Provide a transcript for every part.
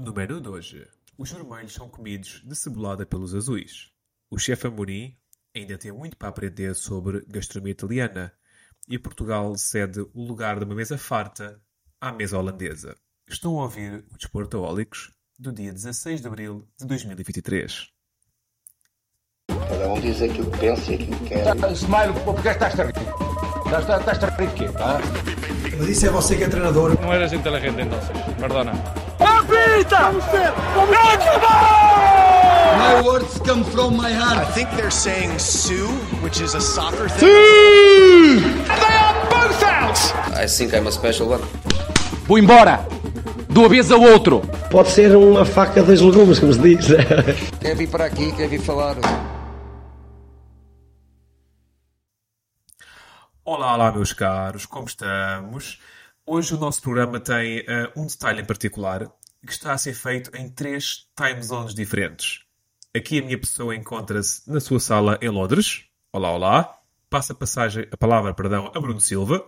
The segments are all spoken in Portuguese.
No menu de hoje, os vermelhos são comidos de cebolada pelos azuis. O chefe Amorim ainda tem muito para aprender sobre gastronomia italiana e Portugal cede o lugar de uma mesa farta à mesa holandesa. Estão a ouvir o Desportaólicos do dia 16 de abril de 2023. Cada um diz aquilo que pensa e aquilo que quer. Smile, porque estás a rir? Estás, a rir de quê? Ah? Mas isso é você que é treinador. No eres inteligente entonces, perdona. My words come from my heart. I think they're saying Sue, which is a soccer thing. I think I'm a special one. Vou embora! De uma vez ao outro! Pode ser uma faca dos legumes, como se diz. Quer vir para aqui, quer vir falar. Olá, olá, meus caros, como estamos? Hoje o nosso programa tem uh, um detalhe em particular que está a ser feito em três time zones diferentes. Aqui a minha pessoa encontra-se na sua sala em Londres. Olá, olá. Passa a, passagem, a palavra perdão, a Bruno Silva.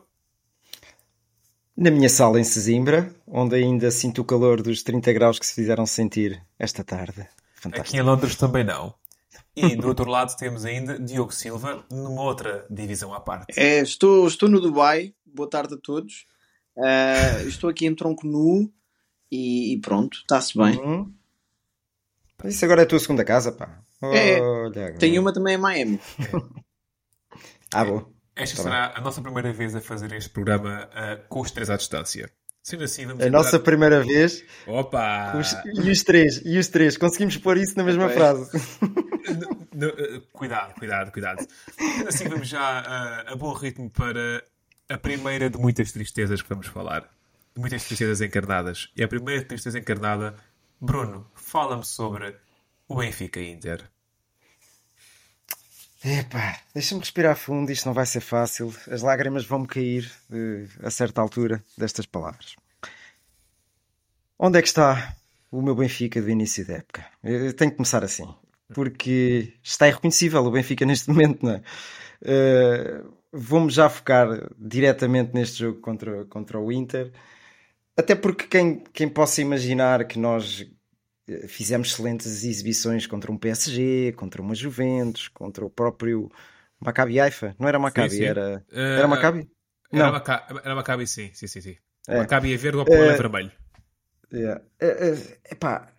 Na minha sala em Sesimbra, onde ainda sinto o calor dos 30 graus que se fizeram sentir esta tarde. Fantástico. Aqui em Londres também não. E do outro lado temos ainda Diogo Silva, numa outra divisão à parte. É, estou, estou no Dubai. Boa tarde a todos. Uh, estou aqui em tronco nu e, e pronto, está-se bem. Uhum. Isso agora é a tua segunda casa, pá. É, Olha, Tenho uma também em Miami. Ah, bom. Esta Tá será a nossa primeira vez a fazer este programa uh, com os três à distância. Sendo assim, vamos A entrar- nossa primeira vez. Opa! Os- e os três, e os três. Conseguimos pôr isso na mesma frase. N- uh, cuidado, cuidado, cuidado. Sendo assim, vamos já uh, a bom ritmo para a primeira de muitas tristezas que vamos falar. Muitas tristezas encarnadas. E a primeira tristeza encarnada, Bruno, fala-me sobre o Benfica Inter. Epá, deixa-me respirar fundo, isto não vai ser fácil. As lágrimas vão-me cair eh, a certa altura destas palavras. Onde é que está o meu Benfica do início da época? Eu eu tenho que começar assim, porque está irreconhecível o Benfica neste momento, não é? Eh, Vou-me já focar diretamente neste jogo contra, contra o Inter, até porque quem, quem possa imaginar que nós eh, fizemos excelentes exibições contra um PSG, contra uma Juventus, contra o próprio Maccabi Haifa. Não era Maccabi, Sim, sim. era... Uh, Era Maccabi? Era, Não. Era Maccabi, sim, sim, sim. sim. É. Maccabi é verde ou é É. vermelho. É, é, epá,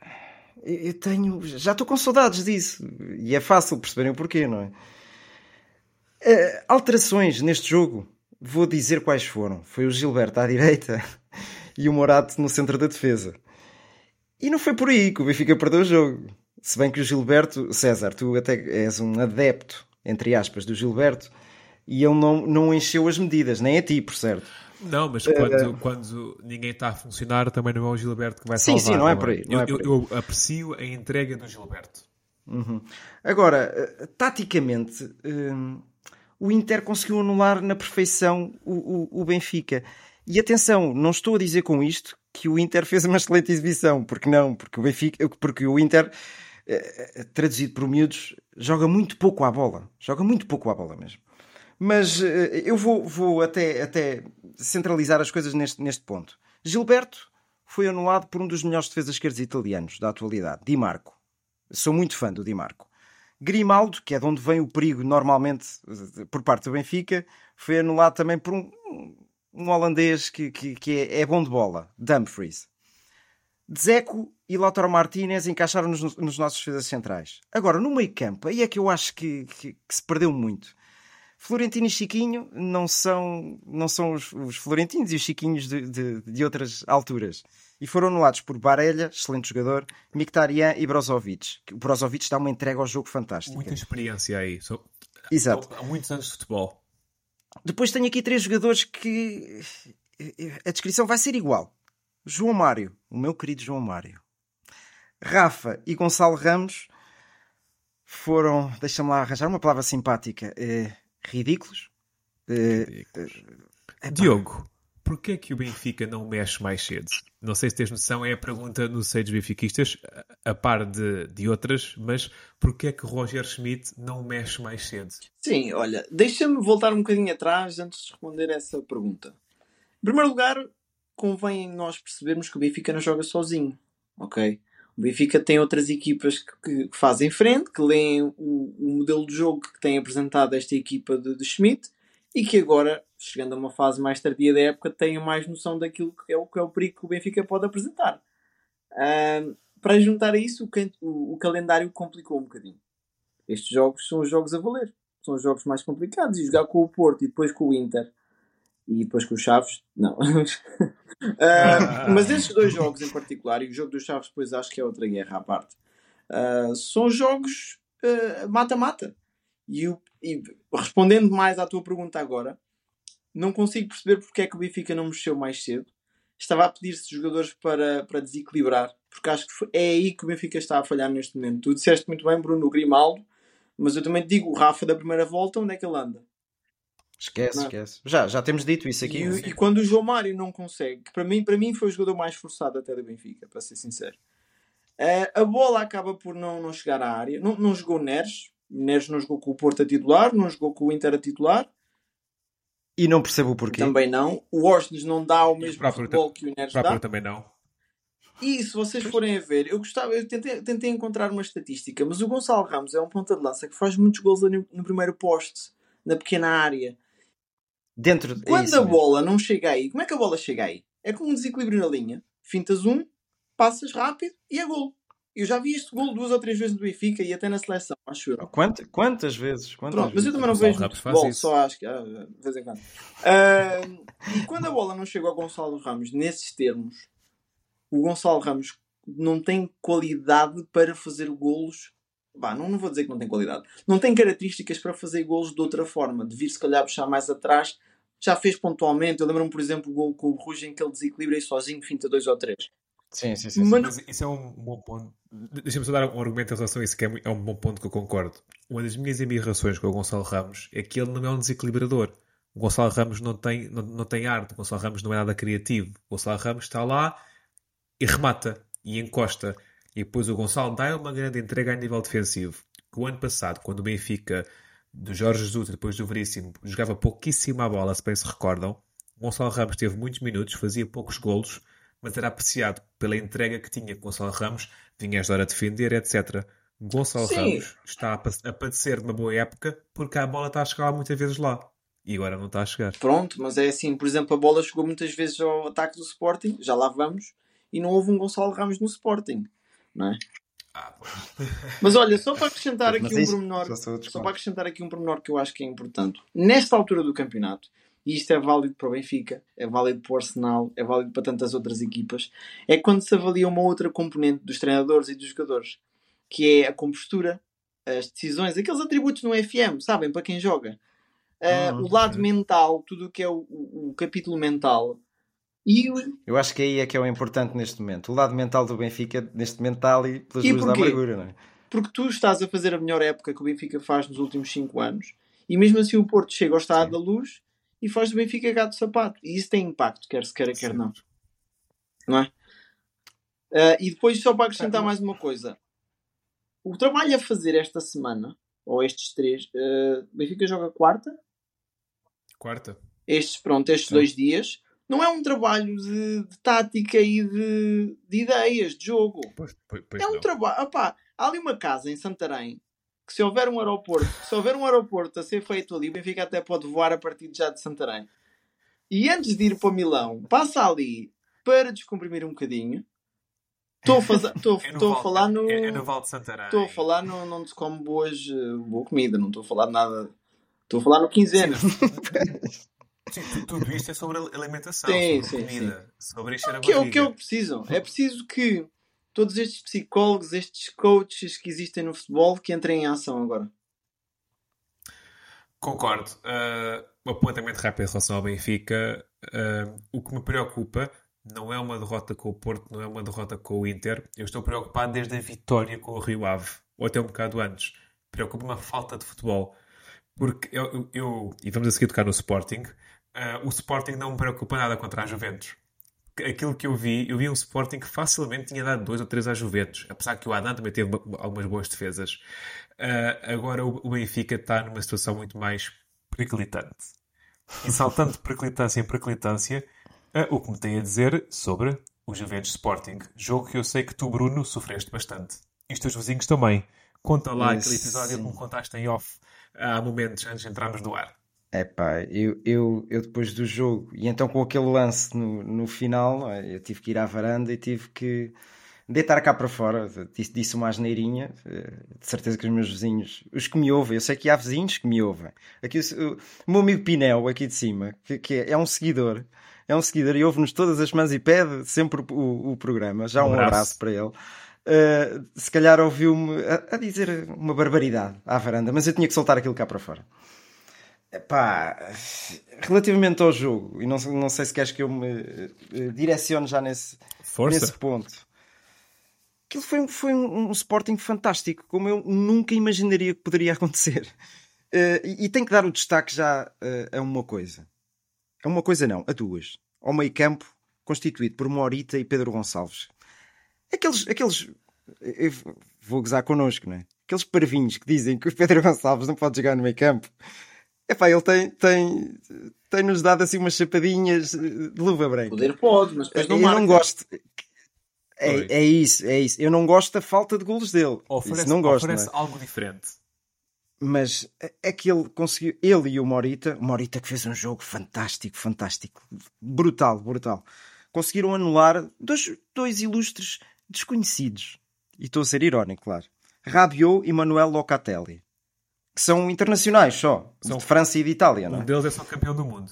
eu tenho. Já estou com saudades disso. E é fácil perceberem o porquê, não? É, alterações neste jogo, vou dizer quais foram. Foi o Gilberto à direita e o Morato no centro da defesa. E não foi por aí que o Benfica perdeu o jogo. Se bem que o Gilberto, César, tu até és um adepto, entre aspas, do Gilberto, e ele não, não encheu as medidas, nem a ti, por certo. Não, mas quando, quando ninguém está a funcionar, também não é o Gilberto que vai Sim, salvar. sim, não é por aí, não eu, é por eu- eu aprecio a entrega do Gilberto. Uhum. Agora, eh, taticamente, hum, o Inter conseguiu anular na perfeição o, o- o Benfica. E atenção, não estou a dizer com isto que o Inter fez uma excelente exibição, porque não, porque o Benfica, porque o Inter, eh, eh, traduzido por miúdos, joga muito pouco à bola. Joga muito pouco à bola mesmo. Mas eh, eu vou, vou até, até centralizar as coisas neste, neste ponto. Gilberto foi anulado por um dos melhores defesas esquerdos italianos da atualidade, Di Marco. Sou muito fã do Di Marco. Grimaldo, que é de onde vem o perigo normalmente por parte do Benfica, foi anulado também por um, um holandês que, que, que é, é bom de bola, Dumfries. Dzeko e Lautaro Martinez encaixaram-nos nos, nos nossos defesas centrais. Agora, no meio campo, aí é que eu acho que, que- que se perdeu muito. Florentino e Chiquinho não são, não são os, os Florentinos e os Chiquinhos de, de, de outras alturas. E foram anulados por Barella, excelente jogador, Mkhitaryan e Brozovic. O Brozovic dá uma entrega ao jogo fantástica. Muita experiência aí. Sou- Exato. Há muitos anos de futebol. Depois tenho aqui três jogadores que a descrição vai ser igual. João Mário, o meu querido João Mário. Rafa e Gonçalo Ramos foram, deixa-me lá arranjar uma palavra simpática, eh, ridículos. Eh, epá, Diogo, porquê que o Benfica não mexe mais cedo? Não sei se tens noção, é a pergunta no seio dos benfiquistas, a par de, de outras, mas porquê que Roger Schmidt não mexe mais cedo? Sim, olha, deixa-me voltar um bocadinho atrás antes de responder essa pergunta. Em primeiro lugar, convém nós percebermos que o Benfica não joga sozinho. ok? O Benfica tem outras equipas que, que fazem frente, que leem o, o, modelo de jogo que tem apresentado esta equipa de, de, Schmidt e que agora, chegando a uma fase mais tardia da época, têm mais noção daquilo que é o, que é o perigo que o Benfica pode apresentar. Para juntar a isso, o, o, calendário complicou um bocadinho. Estes jogos são os jogos a valer. São os jogos mais complicados. E jogar com o Porto e depois com o Inter e depois com o Chaves, não. uh, mas esses dois jogos em particular, e o jogo dos Chaves depois acho que é outra guerra à parte, uh, são jogos ah, mata-mata. Uh, e, e, respondendo mais à tua pergunta agora, não consigo perceber porque é que o Benfica não mexeu mais cedo. Estava a pedir-se jogadores para, para desequilibrar, porque acho que é aí que o Benfica está a falhar neste momento. Tu disseste muito bem, Bruno, Grimaldo, mas eu também te digo, o Rafa da primeira volta, onde é que ele anda? Esquece, não. esquece. Já, já temos dito isso aqui. E, e, quando o João Mário não consegue, que para mim, para mim foi o jogador mais forçado até do Benfica, para ser sincero. Uh, a bola acaba por não, não chegar à área. Não, não jogou Neres. Neres não jogou com o Porto a titular, não jogou com o Inter a titular. E não percebo o porquê. Também não. O Orsnes não dá o mesmo futebol que o Neres dá. também não. E se vocês forem a ver, eu gostava, eu tentei, tentei encontrar uma estatística, mas o Gonçalo Ramos é um ponta de lança que faz muitos gols no, no primeiro poste, na pequena área. Dentro de... Quando a bola não chega aí, como é que a bola chega aí? É com um desequilíbrio na linha. Fintas um, passas rápido e é gol. Eu já vi este gol duas ou três vezes no Benfica e até na seleção, acho eu. Quantas, quantas vezes? Quantas Pronto, vezes? mas eu também não vejo muito futebol, só acho que ah, de vez em quando. Uh, e quando a bola não chega ao Gonçalo Ramos nesses termos, o Gonçalo Ramos não tem qualidade para fazer golos. Bah, não, não vou dizer que não tem qualidade. Não tem características para fazer golos de outra forma. De vir se calhar puxar mais atrás já fez pontualmente. Eu lembro-me, por exemplo, o gol com o Ruge em que ele desequilibra e sozinho finta dois ou três. Sim, sim, sim. Mas, Mas isso é um bom ponto. Deixa-me só dar um argumento em relação a isso, que é, é um bom ponto que eu concordo. Uma das minhas embirrações com o Gonçalo Ramos é que ele não é um desequilibrador. O Gonçalo Ramos não tem, não, não tem arte, o Gonçalo Ramos não é nada criativo. O Gonçalo Ramos está lá e remata e encosta. E depois o Gonçalo dá uma grande entrega a nível defensivo. Que o ano passado, quando o Benfica do Jorge Jesus e depois do Veríssimo, jogava pouquíssima bola, se bem se recordam. Gonçalo Ramos teve muitos minutos, fazia poucos golos, mas era apreciado pela entrega que tinha. Gonçalo Ramos vinha a ajudar a defender, etc. Gonçalo Sim. Ramos está a padecer de uma boa época porque a bola está a chegar muitas vezes lá. E agora não está a chegar. Pronto, mas é assim, por exemplo, a bola chegou muitas vezes ao ataque do Sporting, já lá vamos, e não houve um Gonçalo Ramos no Sporting, não é? Ah, Mas olha, só para acrescentar aqui um pormenor, só para acrescentar aqui um pormenor que eu acho que é importante. Nesta altura do campeonato, e isto é válido para o Benfica, é válido para o Arsenal, é válido para tantas outras equipas, é quando se avalia uma outra componente dos treinadores e dos jogadores, que é a compostura, as decisões, aqueles atributos no FM, sabem, para quem joga. Uh, o lado mental, tudo o que é o, o, o capítulo mental, e Eu acho que aí é que é o importante neste momento. O lado mental do Benfica, neste momento, está ali pelas luzes da amargura, não é? Porque tu estás a fazer a melhor época que o Benfica faz nos últimos 5 anos e mesmo assim o Porto chega ao estado Sim. da luz e faz do Benfica gato sapato. E isso tem impacto, quer se queira, quer não. Não é? Uh, e depois, só para acrescentar mais uma coisa: o trabalho a fazer esta semana, ou estes três, uh, Benfica joga quarta? Quarta. Estes, pronto, estes Sim. dois dias não é um trabalho de, de tática e de, de, ideias de jogo. Pois, pois, pois é um trabalho. Há ali uma casa em Santarém que se houver um aeroporto, se houver um aeroporto a ser feito ali, o Benfica até pode voar a partir de já de Santarém. E antes de ir para Milão, passa ali para descomprimir um bocadinho. Estou a, fazer, estou, é estou a falar no. É, é no Val de Santarém. Estou a falar no, não se come boas, boa comida, não estou a falar de nada. Estou a falar no quinzena. Sim, tudo isto é sobre alimentação, sim, sobre sim, comida, sim. sobre encher a que é o que é o preciso. É preciso que todos estes psicólogos, estes coaches que existem no futebol, que entrem em ação agora. Concordo. Uh, um apontamento rápido em relação ao Benfica. Uh, o que me preocupa não é uma derrota com o Porto, não é uma derrota com o Inter. Eu estou preocupado desde a vitória com o Rio Ave, ou até um bocado antes. Preocupa-me a falta de futebol. Porque eu, eu, eu, e vamos a seguir tocar no Sporting, uh, o Sporting não me preocupa nada contra a Juventus. Aquilo que eu vi, eu vi um Sporting que facilmente tinha dado 2 ou 3 à Juventus, apesar que o Adam também teve algumas boas defesas. Uh, agora o, Benfica está numa situação muito mais periclitante. E saltando de periclitância em periclitância, uh, o que me tem a dizer sobre o Juventus Sporting. Jogo que eu sei que tu, Bruno, sofreste bastante. E os teus vizinhos também. Conta lá aquele episódio que me contaste em off há momentos antes de entrarmos no ar. É pá, eu, eu, eu depois do jogo, e então com aquele lance no, no final, eu tive que ir à varanda e tive que deitar cá para fora. Disse, disse uma asneirinha, eh, de certeza que os meus vizinhos, os que me ouvem, eu sei que há vizinhos que me ouvem. Aqui o, o meu amigo Pinel, aqui de cima, que, que é, é um seguidor, é um seguidor e ouve-nos todas as semanas e pede sempre o, o, o programa. Já um, um abraço. abraço para ele. Uh, se calhar ouviu-me a, a, dizer uma barbaridade à varanda, mas eu tinha que soltar aquilo cá para fora. Epá, relativamente ao jogo, e não, não sei se queres que eu me uh, direcione já nesse, nesse ponto. Aquilo foi, foi um, um, Sporting fantástico, como eu nunca imaginaria que poderia acontecer. Uh, e, e tenho que dar o destaque já a uma coisa. A uma coisa não, a duas. Ao meio campo, constituído por Morita e Pedro Gonçalves. Aqueles, aqueles vou gozar connosco, não é? Aqueles parvinhos que dizem que o Pedro Gonçalves não pode jogar no meio campo. Epá, ele tem, tem, tem nos dado assim umas chapadinhas de luva branca. Poder pode, mas depois não Eu marca. não gosto. É, é isso, é isso. Eu não gosto da falta de golos dele. Oferece, isso não gosto, oferece não é? algo diferente. Mas é que ele conseguiu, ele e o Morita, o Morita que fez um jogo fantástico, fantástico, brutal, brutal. Conseguiram anular dois, dois ilustres desconhecidos. E estou a ser irónico, claro. Rabiot e Manuel Locatelli. Que são internacionais só. São de França e de Itália, não é? Um deles é só campeão do mundo.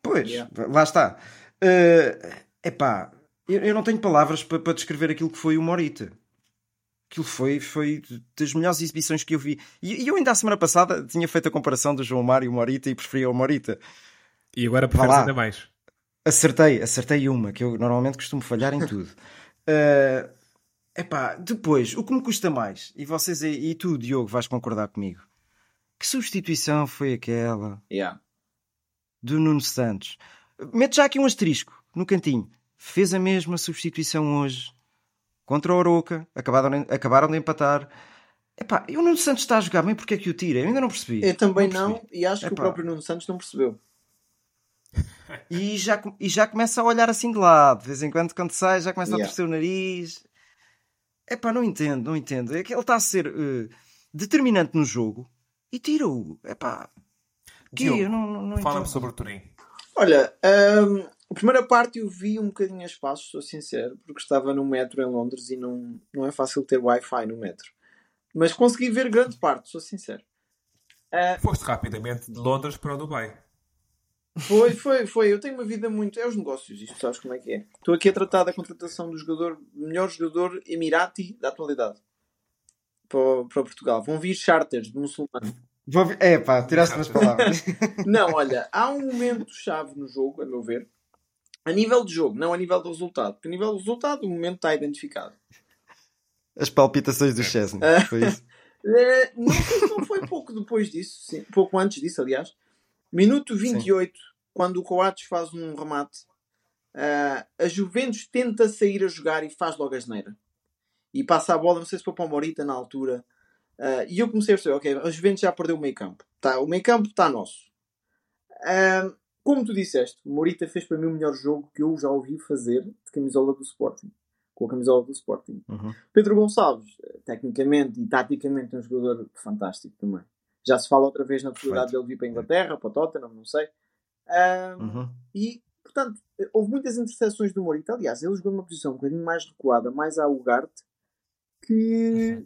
Pois, yeah. lá está. Uh, epá, eu, eu não tenho palavras para, para descrever aquilo que foi o Morita. Aquilo foi, foi das melhores exibições que eu vi. E, e eu ainda a semana passada tinha feito a comparação do João Mário e o Morita e preferia o Morita. E agora preferes ainda mais. Acertei, acertei uma, que eu normalmente costumo falhar em tudo. uh, epá, depois, o que me custa mais, e vocês e, e tu, Diogo, vais concordar comigo. Que substituição foi aquela? Yeah. Do Nuno Santos. Mete já aqui um asterisco no cantinho. Fez a mesma substituição hoje contra o Oroca, acabaram, acabaram de empatar. Epá, e o Nuno Santos está a jogar bem, porque é que o tira? Eu ainda não percebi. Eu também não, não e acho Epá. que o próprio Nuno Santos não percebeu. E já, e já começa a olhar assim de lado, de vez em quando, quando sai, já começa Yeah. a torcer o nariz. Epá, não entendo, não entendo. É que ele está a ser eh, determinante no jogo e tira-o. Epá, que Diogo, eu não, não, não Fala-me sobre o Turim. Olha, hum, a primeira parte eu vi um bocadinho a espaços, sou sincero, porque estava no metro em Londres e não, não é fácil ter Wi-Fi no metro. Mas consegui ver grande parte, sou sincero. Ah, Foste rapidamente de Londres para o Dubai. Foi, foi, foi. Eu tenho uma vida muito. É os negócios, isto sabes como é que é. Estou aqui a tratar da contratação do jogador, melhor jogador Emirati da atualidade para, para Portugal. Vão vir charters de muçulmano. Vou ver- Epá, tiraste umas palavras. Não, olha, há um momento-chave no jogo, a meu ver, a nível de jogo, não a nível do resultado. Porque a nível do resultado, o momento está identificado. As palpitações do Chesney. Foi isso? Eh, não sei se não foi pouco depois disso, sim, pouco antes disso, aliás. Minuto 28, quando o Coates faz um remate, ah, a Juventus tenta sair a jogar e faz logo a geneira. E passa a bola, não sei se foi para o Morita na altura. Ah, e eu comecei a perceber, ok, a Juventus já perdeu o meio campo. Tá, o meio campo está nosso. Ah, como tu disseste, o Morita fez para mim o melhor jogo que eu já ouvi fazer de camisola do Sporting. Com a camisola do Sporting. Uhum. Pedro Gonçalves, tecnicamente e taticamente, é um jogador fantástico também. Já se fala outra vez na possibilidade dele vir para a Inglaterra, para o Tottenham, não sei. Ahm, Uhum. E, portanto, houve muitas interseções do Morita. Aliás, ele jogou numa posição um bocadinho mais recuada, mais à Ugarte, que,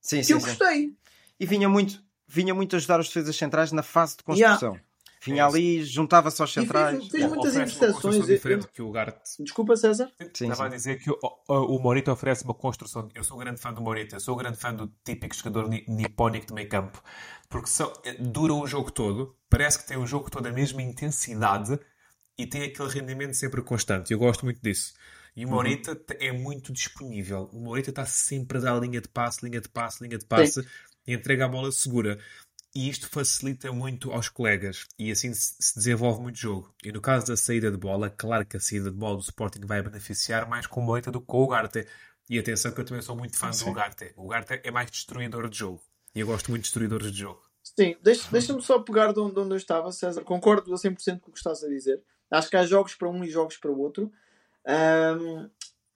Sim, que sim, eu sim. gostei. E vinha muito, vinha muito ajudar os defesas centrais na fase de construção. Vinha ali, juntava-se aos E fez- centrais. fez muitas interseções. construção Eu- diferente que o Garte. Desculpa, César. Sim, Estava a sim. dizer que o, o, o Morita oferece uma construção. Eu sou um grande fã do Morita, eu sou um grande fã do típico jogador ni- nipónico de meio campo. Porque são, eh, dura o jogo todo, parece que tem o jogo todo a mesma intensidade e tem aquele rendimento sempre constante. Eu gosto muito disso. E o Uhum. Morita t- é muito disponível. O Morita está sempre a dar linha de passe, linha de passe, linha de passe e entrega a bola segura. E isto facilita muito aos colegas e assim se se desenvolve muito jogo. E no caso da saída de bola, claro que a saída de bola do Sporting vai beneficiar mais com o Moita do que com o Ugarte. E atenção que eu também sou muito fã do Ugarte. O Ugarte é mais destruidor de jogo. E eu gosto muito de destruidores de jogo. Sim, deixa- deixa-me só pegar de onde, de onde eu estava, César. Concordo a 100% com o que estás a dizer. Acho que há jogos para um e jogos para o outro. Ahm,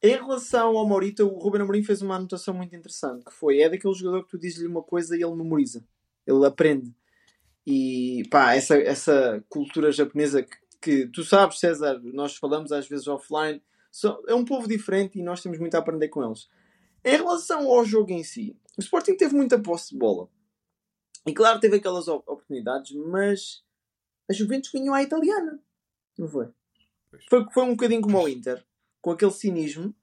Em relação ao Morita, o Ruben Amorim fez uma anotação muito interessante, que foi, é daquele jogador que tu dizes-lhe uma coisa e ele memoriza. Ele aprende. E pá, essa, essa cultura japonesa que, que tu sabes, César, nós falamos às vezes offline, só, é um povo diferente e nós temos muito a aprender com eles. Em relação ao jogo em si, o Sporting teve muita posse de bola. E claro, teve aquelas oportunidades, mas a Juventus ganhou à italiana. Não foi? Foi, foi um bocadinho como o Inter, com aquele cinismo.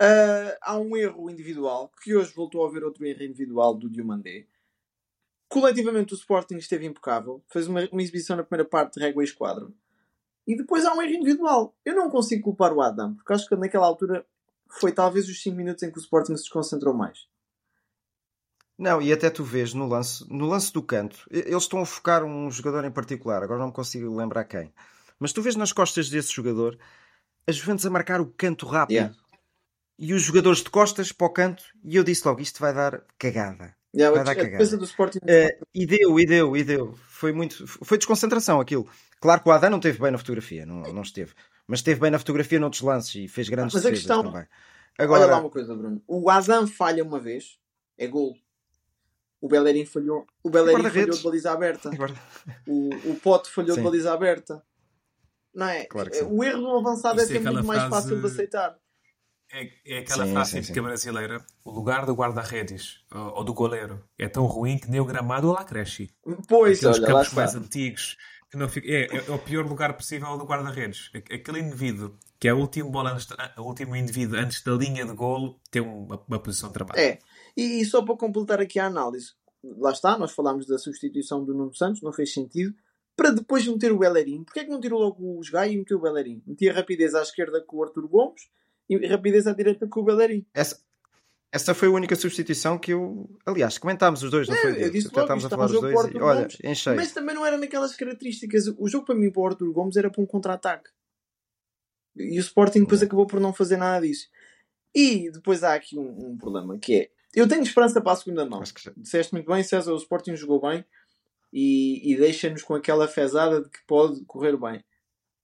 Uh, há um erro individual, que hoje voltou a haver outro erro individual do Diomandé. Coletivamente o Sporting esteve impecável, fez uma, uma exibição na primeira parte de régua e esquadro. E depois há um erro individual. Eu não consigo culpar o Adam, porque acho que naquela altura foi talvez os 5 minutos em que o Sporting se desconcentrou mais. Não, e até tu vês no lance, no lance do canto, eles estão a focar um jogador em particular, agora não me consigo lembrar quem. Mas tu vês nas costas desse jogador as Juventus a marcar o canto rápido. Yeah. E os jogadores de costas para o canto, e eu disse logo, isto vai dar cagada. Yeah, vai dar cagada. Uh, e deu, e deu, e deu. Foi muito. Foi desconcentração aquilo. Claro que o Adam não teve bem na fotografia, não, não esteve. Mas esteve bem na fotografia noutros lances e fez grandes Mas a questão... também. Agora... Olha lá uma coisa, Bruno. O Adam falha uma vez, é gol. O Bellerin falhou, o Bellerin falhou de baliza aberta. O, o Pote falhou Sim. de baliza aberta. Não é? Claro o erro no avançado Isso é sempre muito mais fácil de aceitar. É, é aquela sim, frase típica brasileira: o lugar do guarda-redes ou do goleiro é tão ruim que nem o gramado lá cresce. Pois, Aqueles olha, campos mais antigos que não fica, é, é, é, o pior lugar possível do guarda-redes. Aquele indivíduo que é o último bola antes, o último indivíduo antes da linha de golo tem uma, uma posição travada. É. E, e, só para completar aqui a análise, lá está, nós falámos da substituição do Nuno Santos, não fez sentido. Para depois meter o Bellerin, porquê é que não tirou logo os Gai e meteu o Bellerin? Metia rapidez à esquerda com o Arthur Gomes e rapidez à direita com o Bellerin. Essa, essa foi a única substituição que eu. Aliás, comentámos os dois, não é, foi? Eu disse logo, estávamos a falar dos dois. E, olha, enchei. Mas também não era naquelas características. O jogo para mim, para o Arthur Gomes, era para um contra-ataque. E o Sporting depois acabou por não fazer nada disso. E depois há aqui um, um problema que é eu tenho esperança para a segunda mão. Que... Disseste muito bem, César, o Sporting jogou bem e, e deixa-nos com aquela fezada de que pode correr bem.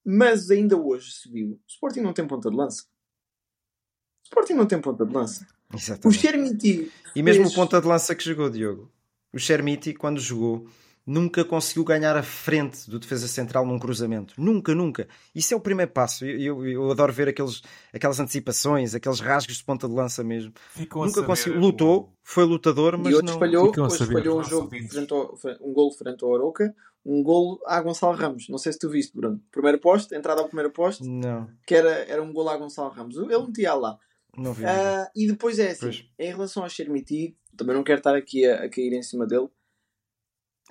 Mas ainda hoje se viu, o Sporting não tem ponta de lança. O Sporting não tem ponta de lança. Exatamente. O Chermiti. E mesmo fez... o ponta de lança que jogou, Diogo. O Chermiti, quando jogou, nunca conseguiu ganhar a frente do defesa central num cruzamento. Nunca, nunca. Isso é o primeiro passo. Eu, eu, eu adoro ver aqueles, aquelas antecipações, aqueles rasgos de ponta de lança mesmo. Ficou nunca conseguiu. Lutou, foi lutador, mas e outro não... falhou, depois falhou um jogo ao, um gol frente ao Aroca, um gol a Gonçalo Ramos. Não sei se tu viste, Bruno. Primeiro poste, entrada ao primeiro poste, não. que era, era um gol a Gonçalo Ramos. Ele metia lá. Não vi. Uh, e depois é assim, pois. em relação ao Chermiti, também não quero estar aqui a, a cair em cima dele,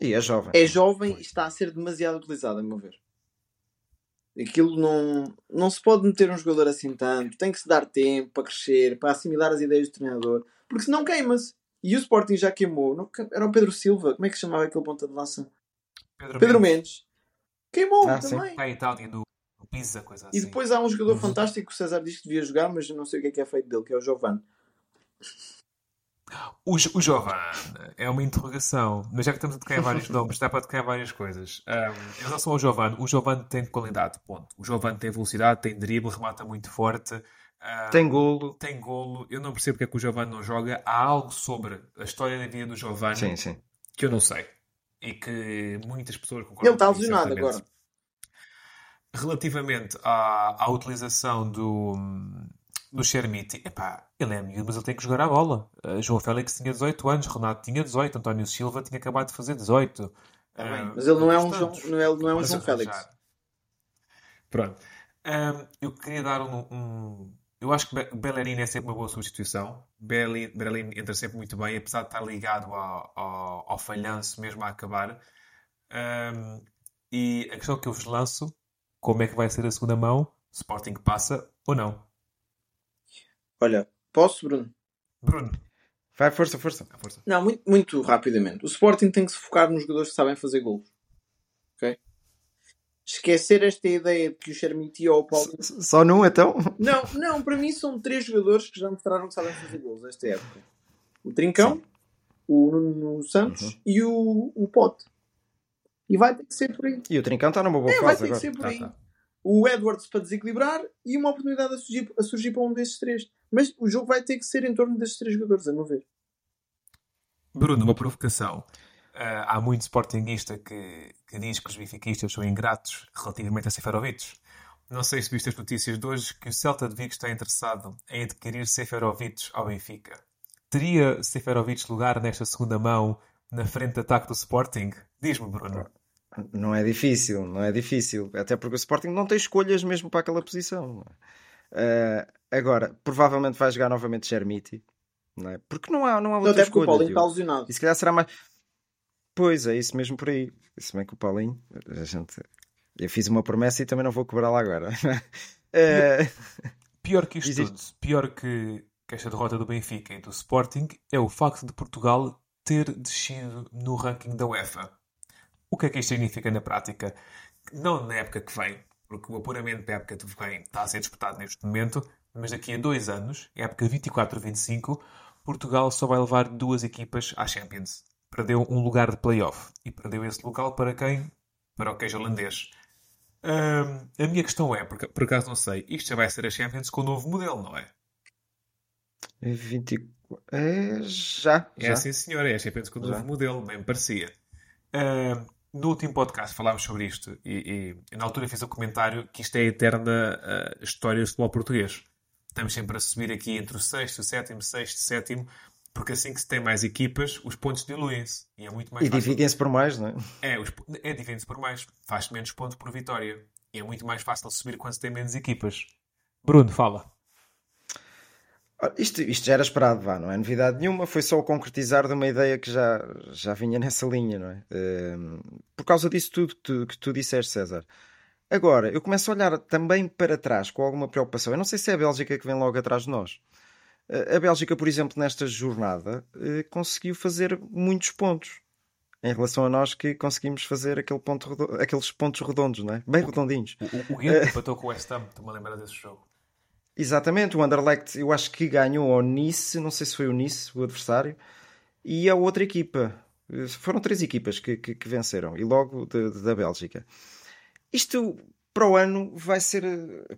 e é jovem. É jovem e está a ser demasiado utilizado, a meu ver. Aquilo não, não se pode meter um jogador assim tanto. Tem que se dar tempo para crescer, para assimilar as ideias do treinador. Porque senão queima-se. E o Sporting já queimou. Não, era o Pedro Silva. Como é que se chamava aquele ponta de lança? Pedro, Pedro Mendes. Mendes. Queimou ah, também. Está em Itália do Pisa, coisa assim. E depois há um jogador uhum. fantástico que o César diz que devia jogar, mas eu não sei o que é que é feito dele, que é o Giovanni. O, o Jovan é uma interrogação, mas já que estamos a tocar em vários nomes, dá para tocar em várias coisas. Um, em relação ao Jovan, o Jovan tem qualidade, ponto. O Jovan tem velocidade, tem drible, remata muito forte. Um, tem golo. Tem golo. Eu não percebo porque é que o Jovan não joga. Há algo sobre a história da vida do Jovan sim, sim. que eu não sei. E que muitas pessoas concordam Ele está lesionado agora. Relativamente à, à utilização do, do Chermiti, epá, ele é miúdo, mas ele tem que jogar a bola. Uh, João Félix tinha 18 anos, Renato tinha 18, António Silva tinha acabado de fazer 18. Uh, ah, mas ele não é um João, não é, não é um João Félix. Pronto. Um, eu queria dar um, um, Eu acho que Bellerin é sempre uma boa substituição. Bellerin entra sempre muito bem, apesar de estar ligado ao, ao, ao falhanço mesmo a acabar. Um, e a questão que eu vos lanço: como é que vai ser a segunda mão? Sporting passa ou não? Olha, posso, Bruno? Bruno. Vai, força, força. força. Não, muito, muito rapidamente. O Sporting tem que se focar nos jogadores que sabem fazer gols. Ok? Esquecer esta ideia de que o Chermiti ou o Paulo. Só num, então? Não, não, para mim são três jogadores que já mostraram que sabem fazer gols esta época: o Trincão, Sim. o Nuno Santos uhum. e o, o Pote. E vai ter que ser por aí. E o Trincão está numa boa é, fase vai ter agora. que ser por aí. Tá, tá. O Edwards para desequilibrar e uma oportunidade a surgir, a surgir para um desses três. Mas o jogo vai ter que ser em torno desses três jogadores, a meu ver. Bruno, uma provocação. Uh, há muito sportinguista que, que diz que os benfiquistas são ingratos relativamente a Seferovic. Não sei se viste as notícias de hoje que o Celta de Vigo está interessado em adquirir Seferovic ao Benfica. Teria Seferovic lugar nesta segunda mão na frente de ataque do Sporting? Diz-me, Bruno. Não é difícil, não é difícil. Até porque o Sporting não tem escolhas mesmo para aquela posição. Uh, agora, provavelmente vai jogar novamente Germiti. Não é? Porque não há, não há outra não, escolha. O Paulinho está lesionado. E se calhar será mais. Pois, é isso mesmo por aí. Se bem que o Paulinho, a gente... eu fiz uma promessa e também não vou cobrá-la agora. uh... Pior que isto Existe... tudo, pior que, que esta derrota do Benfica e do Sporting, é o facto de Portugal ter descido no ranking da UEFA. O que é que isto significa na prática? Não na época que vem, porque o apuramento da época que vem está a ser disputado neste momento, mas daqui a dois anos, época 24-25, Portugal só vai levar duas equipas à Champions. Perdeu um lugar de playoff. E perdeu esse local para quem? Para o queijo holandês. a minha questão é, porque por acaso não sei, isto já vai ser a Champions com o novo modelo, não é? 24. É, já. É sim, senhora, é a Champions com o novo modelo, bem parecia. No último podcast falámos sobre isto e, e, na altura fiz o comentário que isto é a eterna uh, história do futebol português. Estamos sempre a subir aqui entre o sexto, o sétimo, sexto, sétimo, porque assim que se tem mais equipas, os pontos diluem-se. E é muito mais E dividem-se por mais, não é? É, os, é dividem-se por mais. Faz menos pontos por vitória. E é muito mais fácil subir quando se tem menos equipas. Bruno, fala. Isto, isto já era esperado, vá, não é novidade nenhuma, foi só o concretizar de uma ideia que já, já vinha nessa linha, não é? Uh, por causa disso tudo que tu, que tu disseste, César. Agora, eu começo a olhar também para trás com alguma preocupação. Eu não sei se é a Bélgica que vem logo atrás de nós. Uh, a Bélgica, por exemplo, nesta jornada, uh, conseguiu fazer muitos pontos em relação a nós que conseguimos fazer aquele ponto aqueles pontos redondos, não é? Bem redondinhos. O, o, o Ghent empatou com o West Ham, estou-me a lembrar desse jogo. Exatamente, o Anderlecht eu acho que ganhou ao Nice, não sei se foi o Nice, o adversário, e a outra equipa. Foram três equipas que, que, que venceram, e logo de, de, da Bélgica. Isto para o ano vai ser.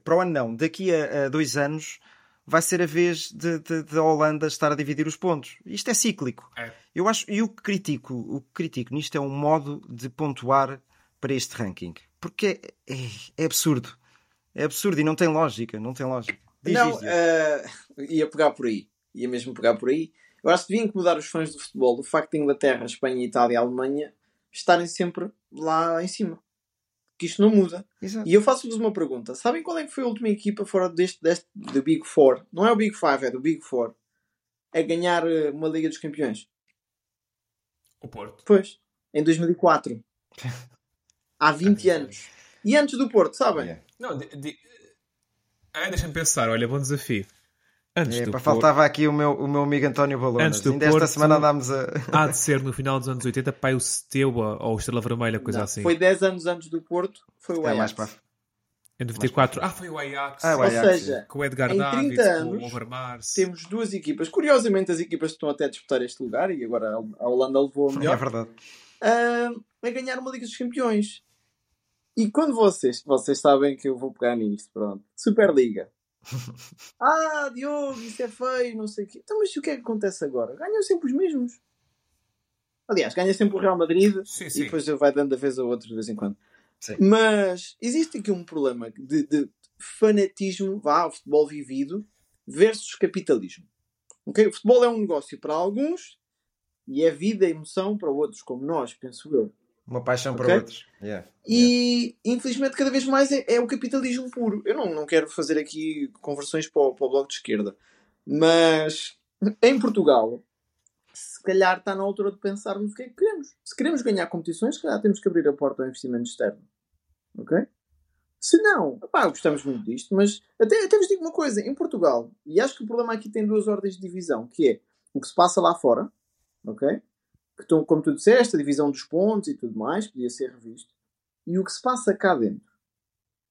Para o ano não, daqui a, a dois anos vai ser a vez da Holanda estar a dividir os pontos. Isto é cíclico. É. Eu acho, e o que critico, o que critico nisto é um modo de pontuar para este ranking. Porque é, é, é absurdo. É absurdo e não tem lógica, não tem lógica. Diz, não, diz, uh, ia pegar por aí. Ia mesmo pegar por aí. Eu acho que devia incomodar os fãs do futebol o facto de Inglaterra, Espanha, Itália e Alemanha estarem sempre lá em cima. Que isto não muda. Exato. E eu faço-vos uma pergunta. Sabem qual é que foi a última equipa fora deste, deste do Big Four? Não é o Big Five, é do Big Four. A ganhar eh, uma Liga dos Campeões. O Porto. Pois. Em 2004. Há 20 anos. E antes do Porto, sabem? Yeah. Não, de, de, ah, deixa-me pensar, olha, bom desafio. Antes é, do Porto... faltava aqui o meu, o meu amigo António Balonas. Antes do Ainda Porto, esta semana andámos a. Há de ser no final dos anos 80, pai o Steaua ou o Estrela Vermelha, coisa não, assim. Foi 10 anos antes do Porto, foi o Ajax. É mais para... Em 94, ah, foi o Ajax. Ah, o Ajax. Ou seja, com o Edgar em 30 Davids, anos, com o Overmars. Temos duas equipas. Curiosamente, as equipas estão até a disputar este lugar e agora a Holanda levou a melhor. É verdade. Uh, a ganhar uma Liga dos Campeões. E quando vocês, vocês sabem que eu vou pegar nisto, pronto. Superliga. ah, Diogo, isso é feio, não sei o quê. Então, mas o que é que acontece agora? Ganham sempre os mesmos. Aliás, ganha sempre o Real Madrid sim, sim. e depois vai dando a vez a outro de vez em quando. Sim. Mas existe aqui um problema de, de fanatismo, vá, o futebol vivido, versus capitalismo. Okay? O futebol é um negócio para alguns e é vida e emoção para outros, como nós, penso eu. Uma paixão okay? para outros. Yeah. E yeah. infelizmente cada vez mais é, é, o capitalismo puro. Eu não, não quero fazer aqui conversões para o, para o bloco de esquerda, mas em Portugal se calhar está na altura de pensarmos o que é que queremos. Se queremos ganhar competições, se calhar temos que abrir a porta ao investimento externo. Ok? Se não, pá, gostamos muito disto, mas até, até vos digo uma coisa: em Portugal, e acho que o problema aqui tem duas ordens de divisão, que é o que se passa lá fora, ok? Que estão, como tu disseste, a divisão dos pontos e tudo mais, podia ser revisto. E o que se passa cá dentro?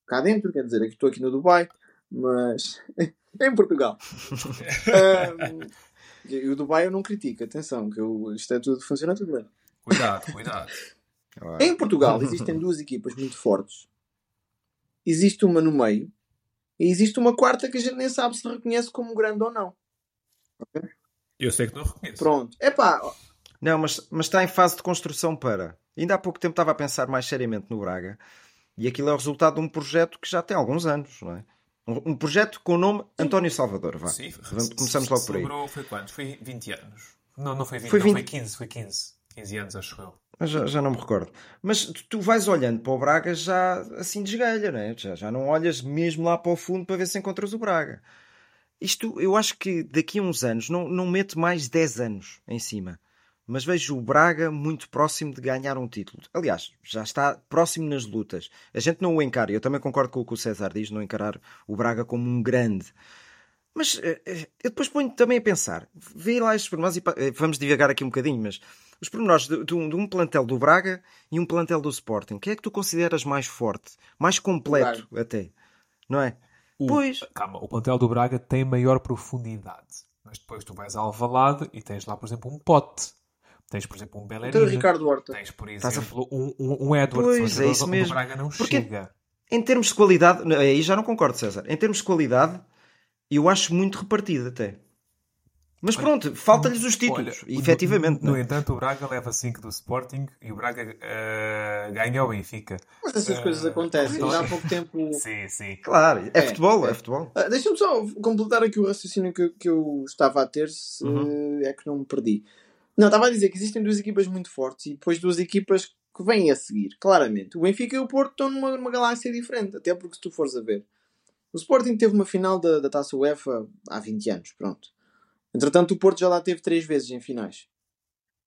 Cá dentro, quer dizer, aqui estou aqui no Dubai, mas em Portugal. um, e o Dubai eu não critico, atenção, que eu, isto é tudo, funciona tudo bem. Cuidado, cuidado. em Portugal existem duas equipas muito fortes existe uma no meio e existe uma quarta que a gente nem sabe se reconhece como grande ou não. Okay? Eu sei que não reconheço. Pronto. Epá. Não, mas, mas está em fase de construção para. Ainda há pouco tempo estava a pensar mais seriamente no Braga e aquilo é o resultado de um projeto que já tem alguns anos, não é? Um, um projeto com o nome António Salvador. Vá. Sim, começamos logo por aí. Foi quanto? Foi 20 anos? Não, não foi 20, foi, 20... Não, foi 15, foi 15. 15 anos, acho eu. Já, já, não me recordo. Mas tu, vais olhando para o Braga já assim desgalha, não é? Já, já não olhas mesmo lá para o fundo para ver se encontras o Braga. Isto, eu acho que daqui a uns anos, não, não meto mais 10 anos em cima, mas vejo o Braga muito próximo de ganhar um título. Aliás, já está próximo nas lutas. A gente não o encara, eu também concordo com o que o César diz, não encarar o Braga como um grande. Mas eh, eh, eu depois ponho também a pensar, vê lá estes pormenores e eh, vamos divagar aqui um bocadinho, mas os pormenores de, de, um, de, um, plantel do Braga e um plantel do Sporting, quem é que tu consideras mais forte, mais completo até? Não é? O, pois. Calma, o plantel do Braga tem maior profundidade. Mas depois tu vais a Alvalade e tens lá, por exemplo, um Pote. Tens, por exemplo, um Bellerin. Tens o Ricardo Horta. Tens, por exemplo, a... um, um, um Edwards. Pois, é isso mesmo. O Braga não Porque chega. Em termos de qualidade, aí já não concordo, César. Em termos de qualidade, eu acho muito repartido até. Mas pronto, falta-lhes os títulos, Olha, efetivamente. No, no, entanto, o Braga leva 5 do Sporting e o Braga uh, ganha o Benfica. Mas essas uh, coisas acontecem. Já há pouco tempo. sim, sim. Claro, é, é futebol, é, é futebol. Uh, Deixa-me só completar aqui o raciocínio que, que eu estava a ter, se uhum. é que não me perdi. Não, estava a dizer que existem duas equipas muito fortes e depois duas equipas que vêm a seguir, claramente. O Benfica e o Porto estão numa, numa galáxia diferente, até porque se tu fores a ver. O Sporting teve uma final da, da Taça UEFA há 20 anos, pronto. Entretanto, o Porto já lá teve três vezes em finais.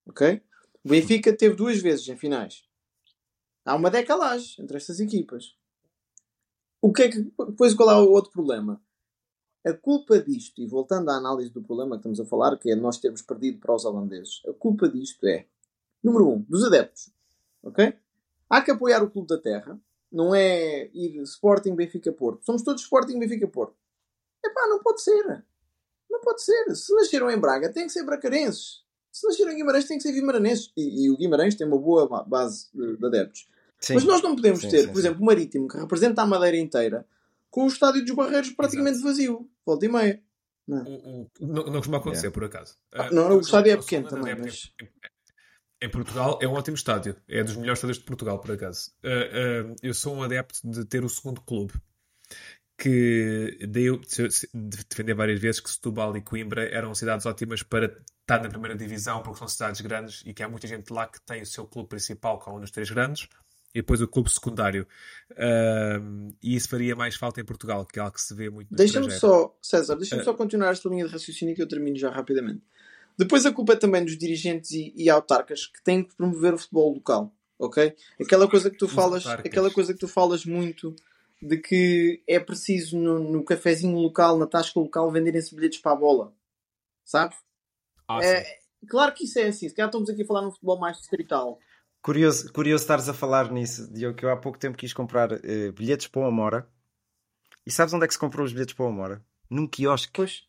Ok? O Benfica teve duas vezes em finais. Há uma decalagem entre estas equipas. O que é que. Depois qual é o outro problema? A culpa disto, e voltando à análise do problema que estamos a falar, que é nós termos perdido para os holandeses, a culpa disto é, número um, dos adeptos. Ok? Há que apoiar o clube da terra. Não é ir Sporting, Benfica, Porto. Somos todos Sporting, Benfica, Porto. Epá, não pode ser. Não pode ser. Se nasceram em Braga, tem que ser bracarenses. Se nasceram em Guimarães, tem que ser guimaranenses. E, e o Guimarães tem uma boa base de adeptos. Sim. Mas nós não podemos sim, ter, sim, por exemplo, o Marítimo, que representa a Madeira inteira, com o estádio dos Barreiros praticamente Exato. vazio. Volta e meia. Não, é? o, o, não, não costuma acontecer, por acaso. Ah, não, uh, o estádio é pequeno também. Mas... Em Portugal é um ótimo estádio. É dos melhores estádios de Portugal, por acaso. Uh, uh, eu sou um adepto de ter o segundo clube que deu de defender várias vezes que Setúbal e Coimbra eram cidades ótimas para estar na primeira divisão porque são cidades grandes e que há muita gente lá que tem o seu clube principal com um dos três grandes e depois o clube secundário uh, e isso faria mais falta em Portugal que é algo que se vê muito deixa-me só, César, deixa-me uh, só continuar esta linha de raciocínio que eu termino já rapidamente depois a culpa é também dos dirigentes e, e autarcas que têm que promover o futebol local ok? Aquela coisa que tu falas aquela coisa que tu falas muito de que é preciso no, no cafezinho local, na tasca local, venderem-se bilhetes para a bola. Sabes? Ah, é, claro que isso é assim. Se calhar estamos aqui a falar num futebol mais distrital. Curioso, curioso estares a falar nisso, Diogo, que eu há pouco tempo quis comprar uh, bilhetes para o Amora. E sabes onde é que se comprou os bilhetes para o Amora? Num quiosque. Pois.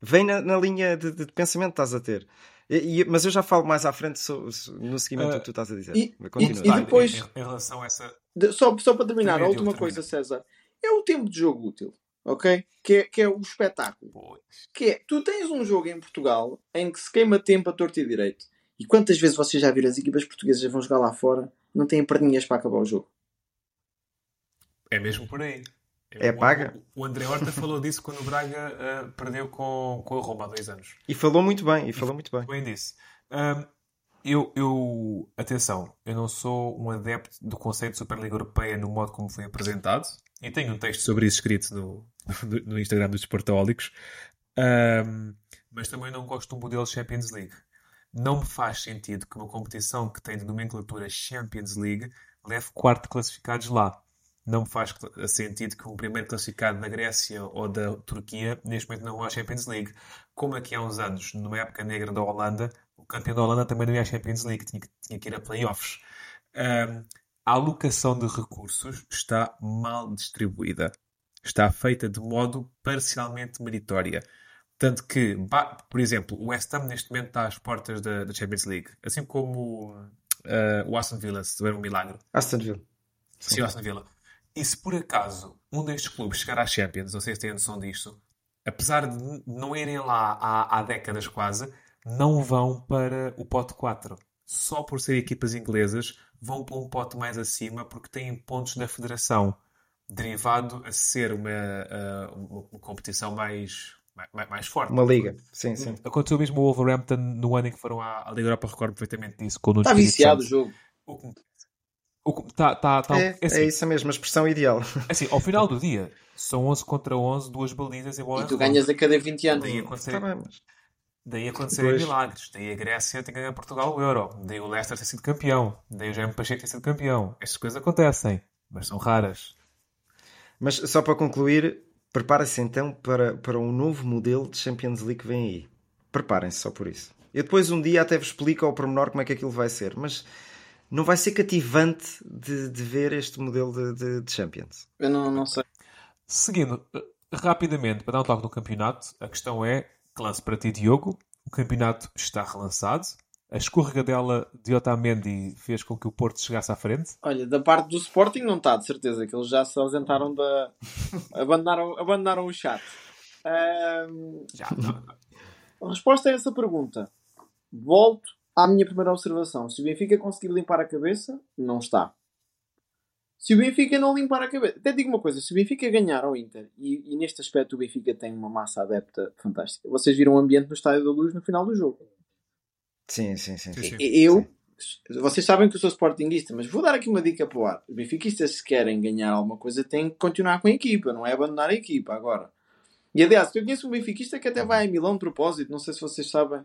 Vem na, na linha de, de, pensamento que estás a ter. E, e, mas eu já falo mais à frente so, so, no seguimento uh, do que tu estás a dizer. E, e, e depois, em, em, relação a essa. De, só, só para terminar, a última coisa, César. É o tempo de jogo útil. Ok? Que é, que é o espetáculo. Pois. Que é, tu tens um jogo em Portugal em que se queima tempo a torto e direito. E quantas vezes vocês já viram as equipas portuguesas vão jogar lá fora não têm perninhas para acabar o jogo? É mesmo por aí. É paga? O, o André Horta falou disso quando o Braga uh, perdeu com, com a Roma há dois anos. E falou muito bem, e falou muito bem. Bem disse. Um, eu, eu, atenção, eu não sou um adepto do conceito de Superliga Europeia no modo como foi apresentado, e tenho um texto sobre isso escrito no, no, no Instagram dos Esportaólicos, um, mas também não gosto do modelo Champions League. Não me faz sentido que uma competição que tem de nomenclatura Champions League leve quarto classificados lá não me faz sentido que um primeiro classificado da Grécia ou da Turquia neste momento não vá à Champions League. Como aqui há uns anos, numa época negra da Holanda, o campeão da Holanda também não ia à Champions League, tinha que, tinha que ir a playoffs. Um, a alocação de recursos está mal distribuída. Está feita de modo parcialmente meritória. Tanto que, por exemplo, o West Ham neste momento está às portas da, da Champions League. Assim como uh, o Aston Villa, se tiver um milagre. Aston Villa. Sim, Sim Aston Villa E se por acaso um destes clubes chegar à Champions, não sei se têm noção disto, apesar de não irem lá há, há décadas quase, não vão para o pote 4. Só por serem equipas inglesas, vão para um pote mais acima porque têm pontos na federação, derivado a ser uma, uma, uma competição mais, mais, mais, forte. Uma liga, sim, sim. Aconteceu mesmo o Wolverhampton no ano em que foram à, à Liga Europa, recordo perfeitamente disso. Está viciado o jogo. Tá, tá, tá, é, é, assim, é isso mesmo, a expressão ideal. Assim, ao final do dia, são 11 contra 11, duas balizas e bola. E tu ganhas a cada 20 anos. Daí acontecer, tá daí acontecerem milagres. Daí a Grécia tem que ganhar Portugal o Euro. Daí o Leicester ter sido campeão. Daí o Jaime Pacheco ter sido campeão. Estas coisas acontecem, mas são raras. Mas só para concluir, prepara-se então para, para um novo modelo de Champions League que vem aí. Preparem-se só por isso. Eu depois um dia até vos explico ao pormenor como é que aquilo vai ser, mas não vai ser cativante de, de ver este modelo de, de, de, Champions. Eu não, não sei. Seguindo eh, rapidamente para dar um toque no campeonato, a questão é: lance para ti, Diogo. O campeonato está relançado. A escorregadela de Otamendi fez com que o Porto chegasse à frente? Olha, da parte do Sporting não está, de certeza, que eles já se ausentaram da. abandonaram, abandonaram o chat. Um... Já, A resposta a essa pergunta. Volto à minha primeira observação. Se o Benfica conseguir limpar a cabeça, não está. Se o Benfica não limpar a cabeça. Até digo uma coisa: se o Benfica ganhar ao Inter, e, e neste aspecto o Benfica tem uma massa adepta fantástica, vocês viram o ambiente no Estádio da Luz no final do jogo. Sim, sim, sim. sim. Eu. Vocês sabem que eu sou sportinguista, mas vou dar aqui uma dica para o ar. Os benfiquistas, se querem ganhar alguma coisa, têm que continuar com a equipa, não é abandonar a equipa agora. E aliás, eu conheço um benfiquista que até vai a Milão de propósito, não sei se vocês sabem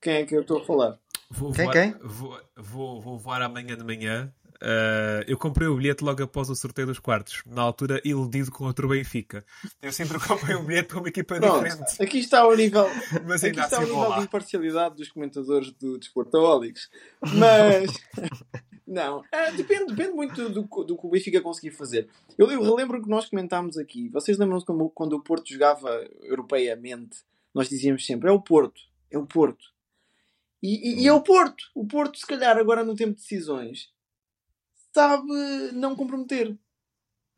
quem é que eu estou a falar. Vou quem, voar, quem? Vou, vou, vou voar amanhã de manhã. Uh, eu comprei o bilhete logo após o sorteio dos quartos, na altura iludido com outro Benfica. Eu sempre comprei um bilhete para uma equipa Pronto, diferente. Aqui está o nível, Mas aqui está o assim nível de imparcialidade dos comentadores do Desportólicos. Mas não, uh, depende, depende muito do, do, do, que o Benfica conseguir fazer. Eu, eu relembro que nós comentámos aqui. Vocês lembram-se quando, quando o Porto jogava europeamente? Nós dizíamos sempre: é o Porto, é o Porto. E, e, e, é o Porto. O Porto, se calhar, agora no tempo de decisões, sabe não comprometer.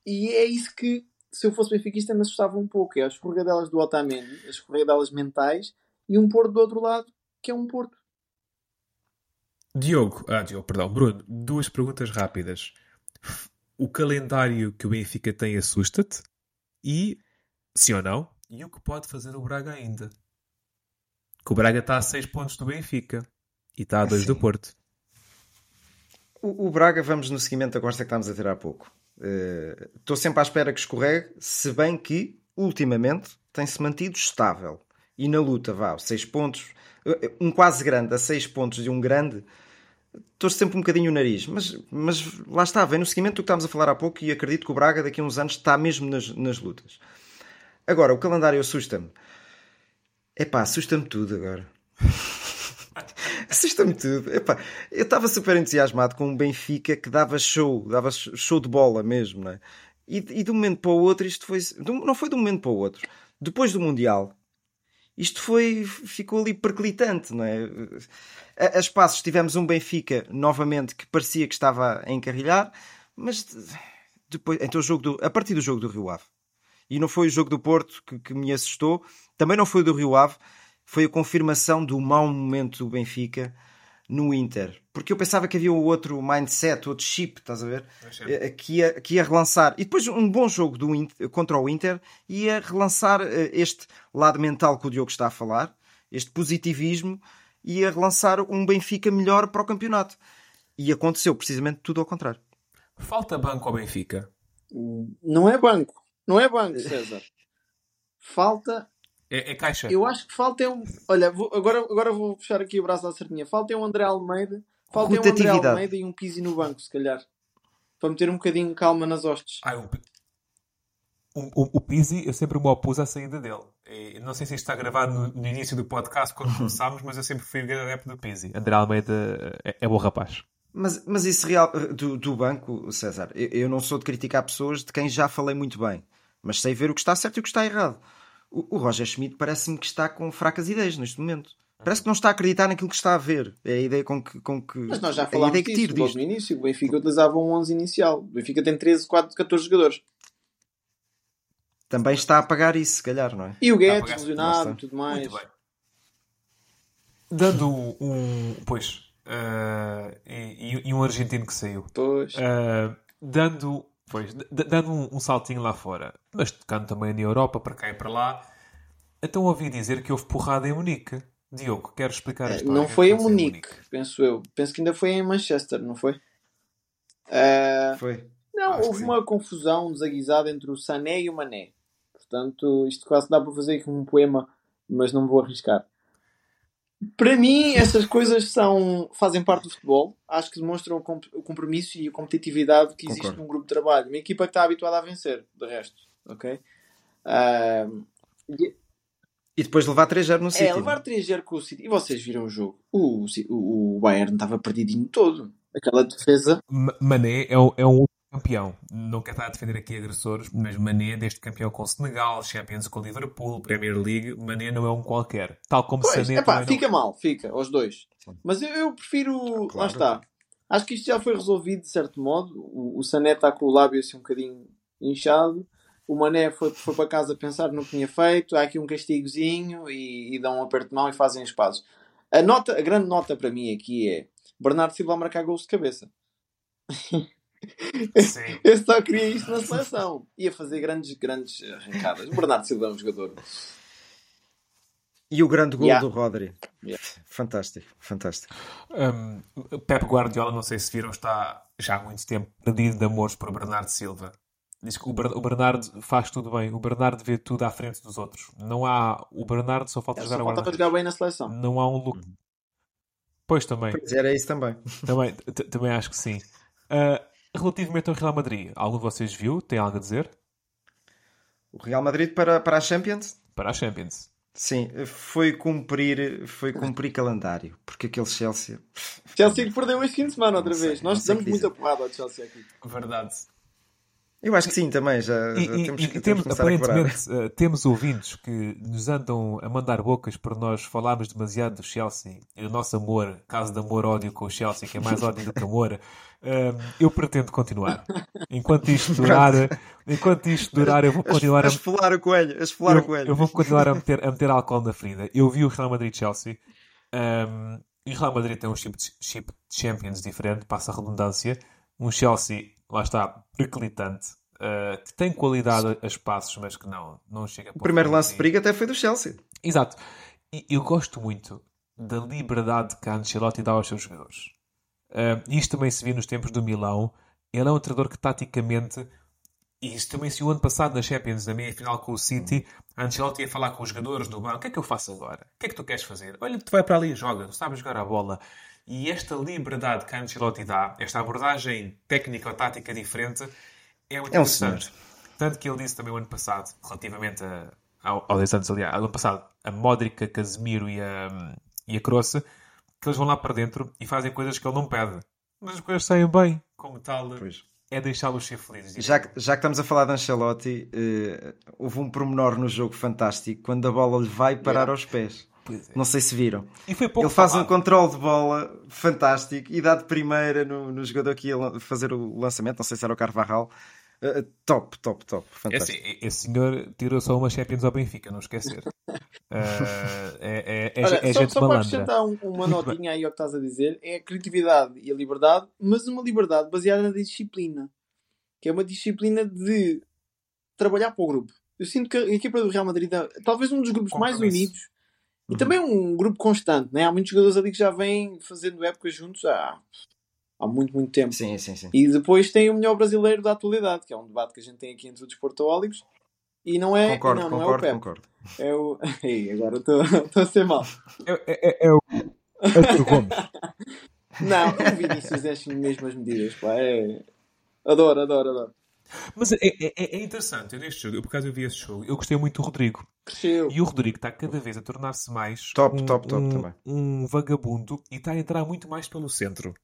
E é isso que, se eu fosse benfiquista, me assustava um pouco. É as escorregadelas do Otamendi, as escorregadelas mentais, e um Porto do outro lado, que é um Porto. Diogo, ah, Diogo, perdão, Bruno, duas perguntas rápidas. O calendário que o Benfica tem assusta-te? E, sim ou não? E o que pode fazer o Braga ainda? Que o Braga está a 6 pontos do Benfica e está a 2 do Porto. O, o, Braga, vamos no seguimento da conversa que estávamos a ter há pouco. Uh, estou sempre à espera que escorregue, se bem que, ultimamente, tem-se mantido estável. E na luta, vá, 6 pontos, eh, um quase grande a 6 pontos de um grande, estou sempre um bocadinho o nariz. Mas, mas lá está, vem no seguimento do que estávamos a falar há pouco e acredito que o Braga daqui a uns anos está mesmo nas, nas lutas. Agora, o calendário assusta-me. Epá, assusta-me tudo agora. Assusta-me tudo. Epá, eu estava super entusiasmado com um Benfica que dava show, dava show de bola mesmo, é? E, e de um momento para o outro, isto foi. Não foi de um momento para o outro. Depois do Mundial, isto foi. ficou ali perclitante, não é? A, a espaços tivemos um Benfica novamente que parecia que estava a encarrilhar, mas depois. Então o jogo do, a partir do jogo do Rio Ave. E não foi o jogo do Porto que, que me assustou, também não foi o do Rio Ave, foi a confirmação do mau momento do Benfica no Inter. Porque eu pensava que havia outro mindset, outro chip, estás a ver? Eh, que ia, que ia relançar. E depois um bom jogo do Inter, contra o Inter ia relançar eh, este lado mental que o Diogo está a falar, este positivismo, ia relançar um Benfica melhor para o campeonato. E aconteceu precisamente tudo ao contrário. Falta banco ao Benfica? Não é banco. Não é banco, César. Falta é, é, caixa. Eu acho que falta é um. Olha, vou, agora, agora vou puxar aqui o braço à sardinha. Falta é um André Almeida. Falta é um André Almeida e um Pizzi no banco, se calhar. Para meter um bocadinho de calma nas hostes. Ah, o, o, o Pizzi, eu sempre me opus à saída dele. E, não sei se isto está gravado no, no início do podcast, quando começámos, mas eu sempre fui grande rap do Pizzi. André Almeida é, é bom rapaz. Mas, mas isso real do, do banco, César, eu, eu não sou de criticar pessoas de quem já falei muito bem, mas sei ver o que está certo e o que está errado o, Roger Schmidt parece-me que está com fracas ideias neste momento. Parece que não está a acreditar naquilo que está a ver. É a ideia com que. Com que Mas nós já é falámos que disso tiro logo disto. no início. O Benfica utilizava um 11 inicial. O Benfica tem 13, 4, 14 jogadores. Também está a pagar isso, se calhar, não é? E o Guedes, lesionado e tudo mais. Muito bem. Dando um. Pois. ah, e, e um argentino que saiu. Pois. Ah, dando. Pois, dando um, um saltinho lá fora, mas tocando também na Europa, para cá e para lá. Então ouvi dizer que houve porrada em Munique. Diogo, quero explicar a Eh, história. Não que foi em aconteceu Munique, penso eu. Penso que ainda foi em Manchester, não foi? Eh, Foi. não, Acho houve uma confusão, desaguisado entre o Sané e o Mané. Portanto, isto quase dá para fazer aqui um poema, mas não me vou arriscar. Para mim, essas coisas são, fazem parte do futebol. Acho que demonstram o comp- o compromisso e a competitividade que existe Concordo. num grupo de trabalho. Uma equipa que está habituada a vencer, de resto. Ok? E- E depois levar 3-0 no City. é, levar 3-0 com o City. E vocês viram o jogo? O, o, o Bayern estava perdidinho todo. Aquela defesa. Ma- Mané é, um- é um outro campeão. Não quero estar a defender aqui agressores, mas Mané, desde campeão com o Senegal, Champions com o Liverpool, Premier League, Mané não é um qualquer. Tal como Pois, Sané epá, também fica mal, fica, aos dois. Mas eu, eu prefiro. Lá Claro. está. Acho que isto já foi resolvido de certo modo. O, o Sané está com o lábio assim um bocadinho inchado. O Mané foi, foi para casa pensar no que tinha feito. Há aqui um castigozinho e, e dão um aperto de mão e fazem os passos. A, nota, a grande nota para mim aqui é Bernardo Silva marcar gols de cabeça. Sim. Eu só queria isto na seleção. Ia fazer grandes, grandes arrancadas. O Bernardo Silva é um jogador. E o grande gol Yeah. do Rodri. Yeah. Fantástico, fantástico. Um, Pep Guardiola, não sei se viram, está já há muito tempo perdido de amores por Bernardo Silva. Diz que o, Ber- o Bernardo faz tudo bem. O Bernardo vê tudo à frente dos outros. Não há... O Bernardo só falta Ele jogar só guarda-redes. jogar bem na seleção. Não há um look. Pois também. Pois era isso também. Também, também acho que sim. Ah, relativamente ao Real Madrid, algum de vocês viu? Tem algo a dizer? O Real Madrid para, para a Champions? Para a Champions. Sim, foi cumprir, foi cumprir calendário. Porque aquele Chelsea. Chelsea que perdeu este fim de semana outra sei, vez. Nós sei o damos muita porrada ao Chelsea aqui. Verdade. Eu acho que sim também. Já, E, já e- temos, e que- temos, temos aparentemente, eh, temos ouvintes que nos andam a mandar bocas por nós falarmos demasiado do Chelsea e o nosso amor, caso de amor-ódio com o Chelsea, que é mais ódio do que amor. Eh, eu pretendo continuar. Enquanto isto durar, enquanto isto durar, eu vou continuar a a, esfolar o coelho. A esfolar o eu, coelho. eu vou continuar a meter, a meter álcool na ferida. Eu vi o Real Madrid-Chelsea. Um, e o Real Madrid tem um chip de, chip de Champions diferente, passa a redundância. Um Chelsea, lá está, periclitante. uh, que tem qualidade a espaços, mas que não, não chega O primeiro lance de perigo até foi do Chelsea. Exato. E eu gosto muito da liberdade que a Ancelotti dá aos seus jogadores. Uh, isto também se viu nos tempos do Milão. Ele é um treinador que taticamente, e isso também se viu ano passado na Champions, na meia-final com o City, a Ancelotti ia falar com os jogadores do banco, o que é que eu faço agora? O que é que tu queres fazer? Olha, tu vai para ali e joga, tu sabes jogar a bola. E esta liberdade que a Ancelotti dá, esta abordagem técnica ou tática diferente, é muito É um interessante. Tanto que ele disse também o ano passado, relativamente a, ao, ao 10 anos, aliás, ano passado, a Modric, a Casemiro e a, e a Kroos, que eles vão lá para dentro e fazem coisas que ele não pede. Mas as coisas saem bem, como tal, Pois. é deixá-los ser felizes. Já, que- já que estamos a falar de Ancelotti, eh, houve um pormenor no jogo fantástico quando a bola lhe vai parar aos pés. Pois é. Não sei se viram. E foi pouco Ele faz um falado. controle de bola fantástico e dá de primeira no, no jogador que ia fazer o lançamento. Não sei se era o Carvajal. Eh, top, top, top. É Fantástico. assim, esse senhor tirou só uma Champions ao Benfica, não esquecer. Ah, é, é, é, Olha, é só, gente só para acrescentar um- uma notinha aí ao que estás a dizer, é a criatividade e a liberdade, mas uma liberdade baseada na disciplina. Que é uma disciplina de trabalhar para o grupo. Eu sinto que a equipa do Real Madrid é talvez um dos grupos mais unidos e também um grupo constante. Né? Há muitos jogadores ali que já vêm fazendo épocas juntos há, há muito, muito tempo. Sim, sim, sim. E depois tem o melhor brasileiro da atualidade, que é um debate que a gente tem aqui entre os desportoólicos. E não é, Concordo, não, não concordo, é o Pep. concordo. É o... Ei, agora estou a ser mal. É, é, é, é o Gomes. Não, o Vinícius enche mesmo as medidas. Pá. É... Adoro, adoro, adoro. Mas é, é, é interessante, eu neste jogo, eu, por acaso eu vi esse jogo, eu gostei muito do Rodrigo. Cresceu. E o Rodrigo está cada vez a tornar-se mais Top, um, top, top um, também. um vagabundo e está a entrar muito mais pelo centro.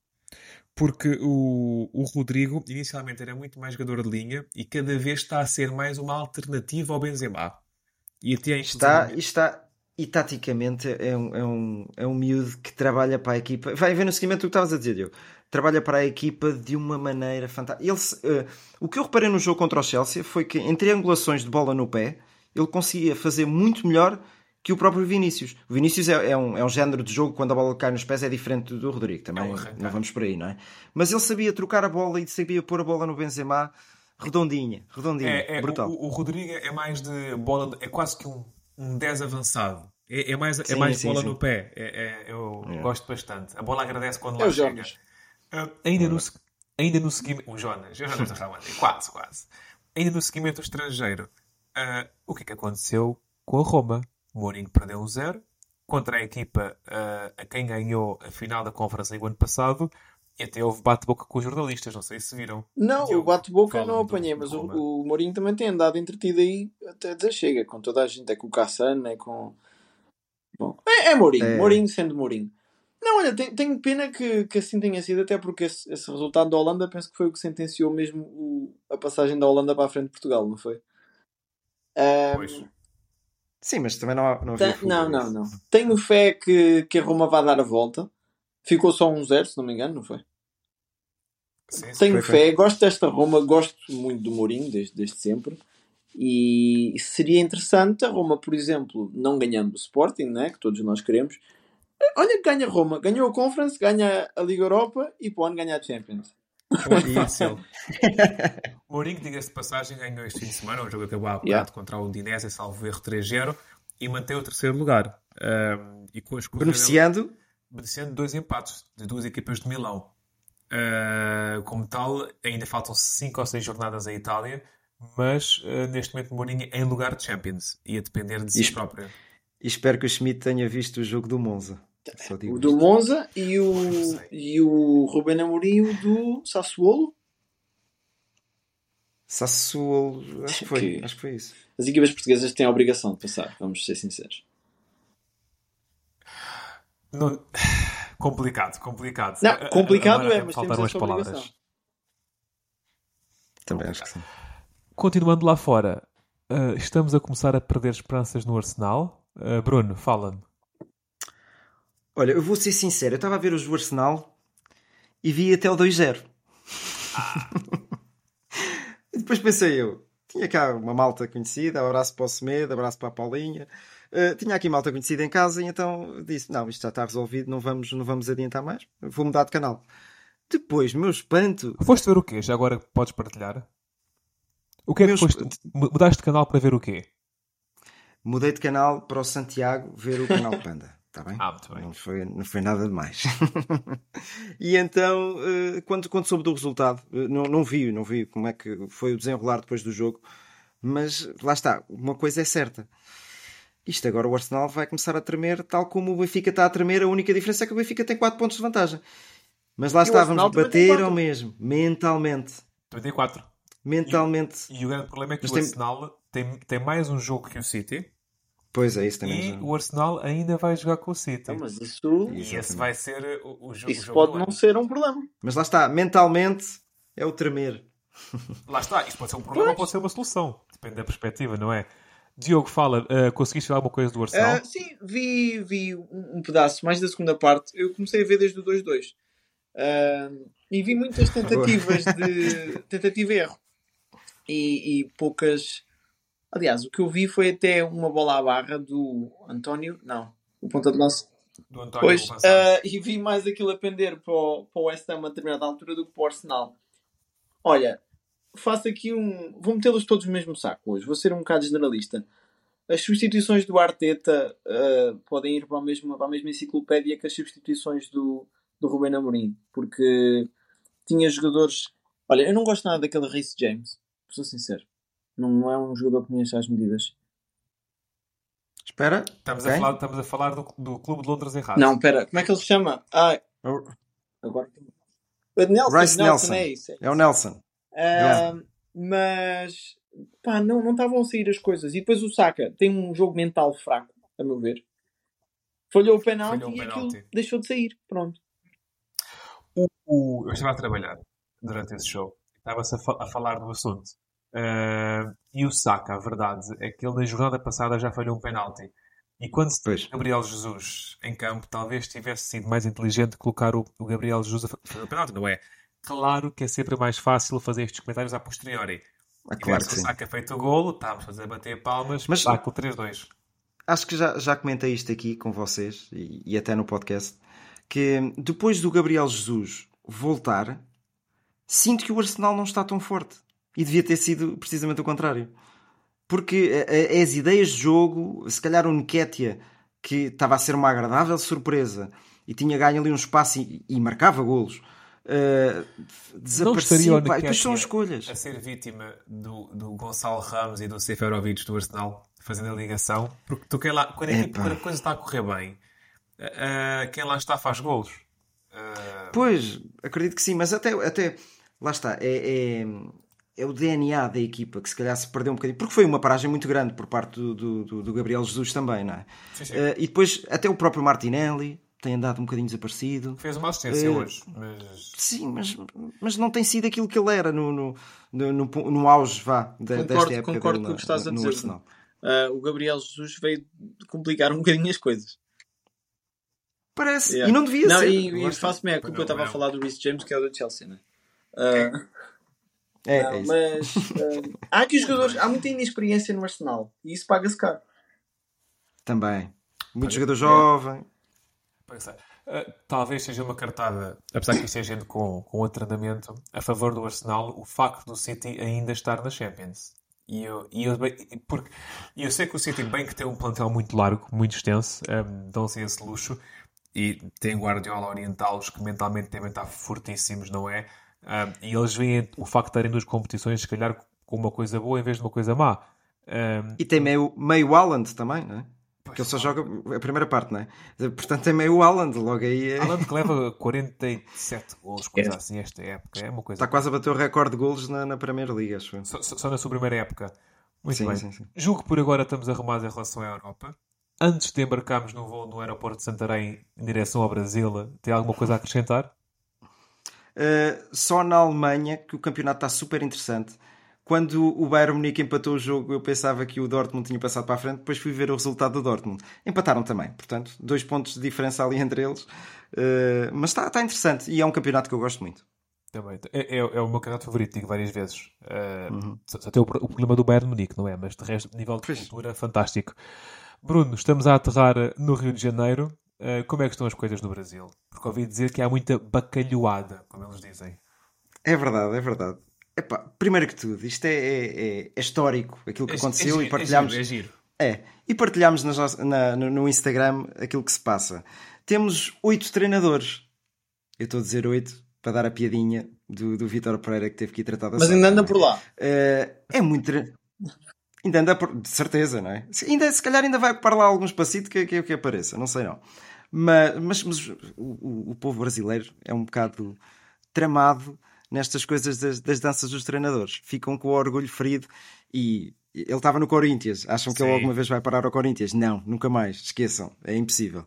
Porque o, o Rodrigo inicialmente era muito mais jogador de linha e cada vez está a ser mais uma alternativa ao Benzema. E até Está, e está, e taticamente é um, é, um, é um miúdo que trabalha para a equipa. Vai ver no seguimento o que estavas a dizer, Diogo. Trabalha para a equipa de uma maneira fantástica. Ele, uh, o que eu reparei no jogo contra o Chelsea foi que em triangulações de bola no pé ele conseguia fazer muito melhor que o próprio Vinícius. O Vinícius é, é, um, é um género de jogo quando a bola cai nos pés é diferente do Rodrigo, também é não vamos por aí, não é? Mas ele sabia trocar a bola e sabia pôr a bola no Benzema redondinha, redondinha, é, é, brutal. O, o, Rodrigo é mais de bola, é quase que um, um 10 avançado. É, é mais, é sim, é mais sim, bola sim. no pé. É, é eu gosto bastante. A bola agradece quando lá chega. Uh, ainda, no, ainda no seguimento. O Jonas, Jonas quase, quase. Ainda no seguimento estrangeiro, uh, o que é que aconteceu com a Roma? Mourinho perdeu um zero contra a equipa uh, a quem ganhou a final da Conferência ano passado e até houve bate-boca com os jornalistas, não sei se viram. Não, o bate-boca não apanhei, mas o, o Mourinho também tem andado entretido aí até dizer chega, com toda a gente, é com o Cassano, é com. Bom, é, é Mourinho, é. Mourinho sendo Mourinho. Não, olha, tenho, tenho pena que, que assim tenha sido, até porque esse, esse, resultado da Holanda penso que foi o que sentenciou mesmo o, a passagem da Holanda para a frente de Portugal, não foi? Um, pois. Sim, mas também não, há, não havia Não, não, não. Tenho fé que, que a Roma vai dar a volta. Ficou só um zero, se não me engano, não foi? Sim, Tenho fé, foi. gosto desta Roma, gosto muito do Mourinho desde, desde sempre. E seria interessante a Roma, por exemplo, não ganhando o Sporting, né, que todos nós queremos. Olha, ganha Roma, ganhou a Conference, ganha a Liga Europa e pode ganhar a Champions. Fácil. Mourinho, diga-se de passagem, ganhou este fim de semana, o jogo acabou há bocado yeah. contra o Udinese, salvo erro 3-0, e manteve o terceiro lugar. Um, e com as beneficiando? Beneficiando dois empates de duas equipas de Milão. Uh, como tal, ainda faltam 5 ou 6 jornadas à Itália, mas uh, neste momento Mourinho é em lugar de Champions e a depender de si e próprio. E espero que o Schmidt tenha visto o jogo do Monza. O do Monza e o, e o Ruben Amorim do Sassuolo. Sassuolo, acho que foi, acho que foi isso. As equipas portuguesas têm a obrigação de passar, vamos ser sinceros. Não... Complicado, complicado. Não, complicado Agora, é, mas temos essa palavras. obrigação. Também acho que sim. Continuando lá fora, uh, estamos a começar a perder esperanças no Arsenal. Uh, Bruno, fala-me. Olha, eu vou ser sincero, eu estava a ver do Arsenal e vi até o 2-0. Ah. depois pensei eu, tinha cá uma malta conhecida, abraço para o Semedo, abraço para a Paulinha. Uh, tinha aqui malta conhecida em casa e então disse: Não, isto já está resolvido, não vamos, não vamos adiantar mais, vou mudar de canal. Depois, meu espanto. Foste ver o quê? Já agora podes partilhar? O que é que foste... Mudaste de canal para ver o quê? Mudei de canal para o Santiago ver o canal Panda. Está bem? Ah, muito bem. Não foi, não foi nada demais. e então, uh, quando, quando soube do resultado, uh, não, não vi, não vi como é que foi o desenrolar depois do jogo, mas lá está, uma coisa é certa isto agora o Arsenal vai começar a tremer, tal como o Benfica está a tremer. A única diferença é que o Benfica tem 4 pontos de vantagem. Mas lá estávamos a bater ao mesmo, mentalmente. Também 4. Mentalmente. E, e, o grande problema é que Mas o tem... Arsenal tem, tem mais um jogo que o City. Pois é, isso também. E já. o Arsenal ainda vai jogar com o City. Não, mas isso... E esse vai ser o, o jogo. Isso pode não ser um problema. Mas lá está, mentalmente é o tremer. Lá está, isto pode ser um problema pois. ou pode ser uma solução. Depende da perspectiva, não é? Diogo, fala, uh, conseguiste ver alguma coisa do Arsenal? Uh, sim, vi, vi um, pedaço, mais da segunda parte. Eu comecei a ver desde o 2-2. Uh, e vi muitas tentativas de tentativa e erro. E, e, poucas. Aliás, o que eu vi foi até uma bola à barra do António. Não, o ponta de lança. Do António pois, uh, e vi mais aquilo a pender para o, para o West Ham a determinada altura do que para o Arsenal. Olha, faço aqui um. Vou metê-los todos no mesmo saco hoje. Vou ser um bocado generalista. As substituições do Arteta uh, podem ir para a, mesma, para a mesma enciclopédia que as substituições do, do Ruben Amorim. Porque tinha jogadores. Olha, eu não gosto nada daquele Reece James. Sou sincero. Não, não é um jogador que enche as medidas. Espera. Estamos, okay. a, falar, estamos a falar do, do Clube de Londres errado. Não, espera. Como é que ele se chama? Ah, agora. Nelson, Rice Nelson. Nelson. É, isso, é, isso. é o Nelson. Uh, mas pá, não, não estavam a sair as coisas. E depois o Saka tem um jogo mental fraco, a meu ver. Falhou o penalti Falhou e penalti. aquilo deixou de sair. Pronto. O, o, eu estava a trabalhar durante esse show. Estava-se a, fa a, falar do assunto. Uh, e o Saka, a verdade, é que ele na jornada passada já falhou um penalti. E quando se Pois. Gabriel Jesus em campo, talvez tivesse sido mais inteligente colocar o, o Gabriel Jesus a fazer o penalti, não é? Claro que é sempre mais fácil fazer estes comentários a posteriori. Ah, claro que o. Saka feito o golo, estávamos a fazer bater palmas, Mas- espetáculo 3-2. Acho que já, já comentei isto aqui com vocês e, e até no podcast. Que depois do Gabriel Jesus voltar, sinto que o Arsenal não está tão forte. E devia ter sido precisamente o contrário. Porque a- a- as ideias de jogo, se calhar o Nketiah, que estava a ser uma agradável surpresa e tinha ganho ali um espaço e, e marcava golos, eh, Não estaria desaparecia. pá, depois são escolhas. A ser vítima do, do Gonçalo Ramos e do Seferovic do Arsenal, fazendo a ligação, porque tu quem lá, quando a, equipa- Epá. quando a coisa está a correr bem, ah, quem lá está faz golos. Ah, Pois, acredito que sim, mas até, até lá está, é, é, é o DNA da equipa que se calhar se perdeu um bocadinho, porque foi uma paragem muito grande por parte do, do, do- Gabriel Jesus também, não é? Sim, sim. Eh, e depois até o próprio Martinelli tem andado um bocadinho desaparecido. fez uma assistência Eh, hoje, mas Sim, mas, mas não tem sido aquilo que ele era no, no, no, no, no auge vá, da, Concordo- desta época concordo dele com o que estás a dizer. Arsenal. Ah, o Gabriel Jesus veio complicar um bocadinho as coisas. Parece, Yeah. e não devia não, ser. E, e faço-me a culpa, Não, eu estava a não. falar do Reece James, que é o do Chelsea, né? Ah, É, não, é isso. mas ah, há aqui jogadores, há muita inexperiência no Arsenal e isso paga-se caro. Também. Muito Olha, jogador jovem. Uh, talvez seja uma cartada, apesar que isto é gente com, com outro andamento, a favor do Arsenal, o facto do City ainda estar na Champions. E eu, e eu, porque eu sei que o City, bem que tem um plantel muito largo, muito extenso, um, dão-se esse luxo, e tem Guardiola a orientá-los, que mentalmente devem estar fortíssimos, não é? Um, e eles veem o facto de estarem duas competições, se calhar, com uma coisa boa em vez de uma coisa má. Um, E tem meio, meio Haaland também, não é? Porque ele só joga a primeira parte, não é? Portanto, tem meio Haaland, logo aí é... Haaland que leva 47 gols, coisa assim, esta época, é uma coisa está quase a bater o recorde de golos na, na Primeira Liga, acho só- só na sua primeira época. Muito Sim, bem. sim, sim. Julgo que por agora estamos arrumados em relação à Europa. Antes de embarcarmos no voo no aeroporto de Santarém em direção ao Brasil, tem alguma coisa a acrescentar? Uh, só na Alemanha, que o campeonato está super interessante. Quando o Bayern Munique empatou o jogo, eu pensava que o Dortmund tinha passado para a frente, depois fui ver o resultado do Dortmund. Empataram também, portanto, dois pontos de diferença ali entre eles. Uh, mas está, está interessante e é um campeonato que eu gosto muito. Também. É, é, é o meu candidato favorito, digo várias vezes. Uh, Uhum. só, só tem o, o problema do Bayern Munique, não é? Mas de resto, nível de Pois. cultura, fantástico. Bruno, estamos a aterrar no Rio de Janeiro. Uh, como é que estão as coisas no Brasil? Porque ouvi dizer que há muita bacalhoada, como eles dizem. É verdade, é verdade. Epá, primeiro que tudo, isto é, é- é- é histórico, aquilo que aconteceu é, e partilhámos. É giro, é giro. É, e partilhámos nossas- na- no, no Instagram aquilo que se passa. Temos oito treinadores. Eu estou a dizer oito para dar a piadinha do, do Vítor Pereira que teve que ir tratar da Mas ainda anda é? por lá. Eh, é muito. Ainda anda por... De certeza, não é? Se, ainda, se calhar ainda vai ocupar lá alguns passitos que, que, que apareça, não sei não. Mas, mas, mas o, o- povo brasileiro é um bocado tramado nestas coisas das, das danças dos treinadores. Ficam com o orgulho ferido e ele estava no Corinthians. Acham que ele Sim. alguma vez vai parar ao Corinthians? Não, nunca mais. Esqueçam. É impossível.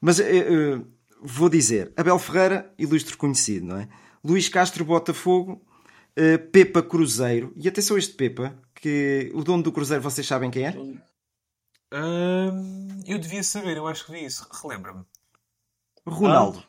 Mas eh, eh, vou dizer: Abel Ferreira, ilustre conhecido, não é? Luís Castro, Botafogo. eh, Pepa Cruzeiro. E atenção a este Pepa, que o dono do Cruzeiro vocês sabem quem é? Hum, eu devia saber, eu acho que vi isso. Relembra-me. Ronaldo.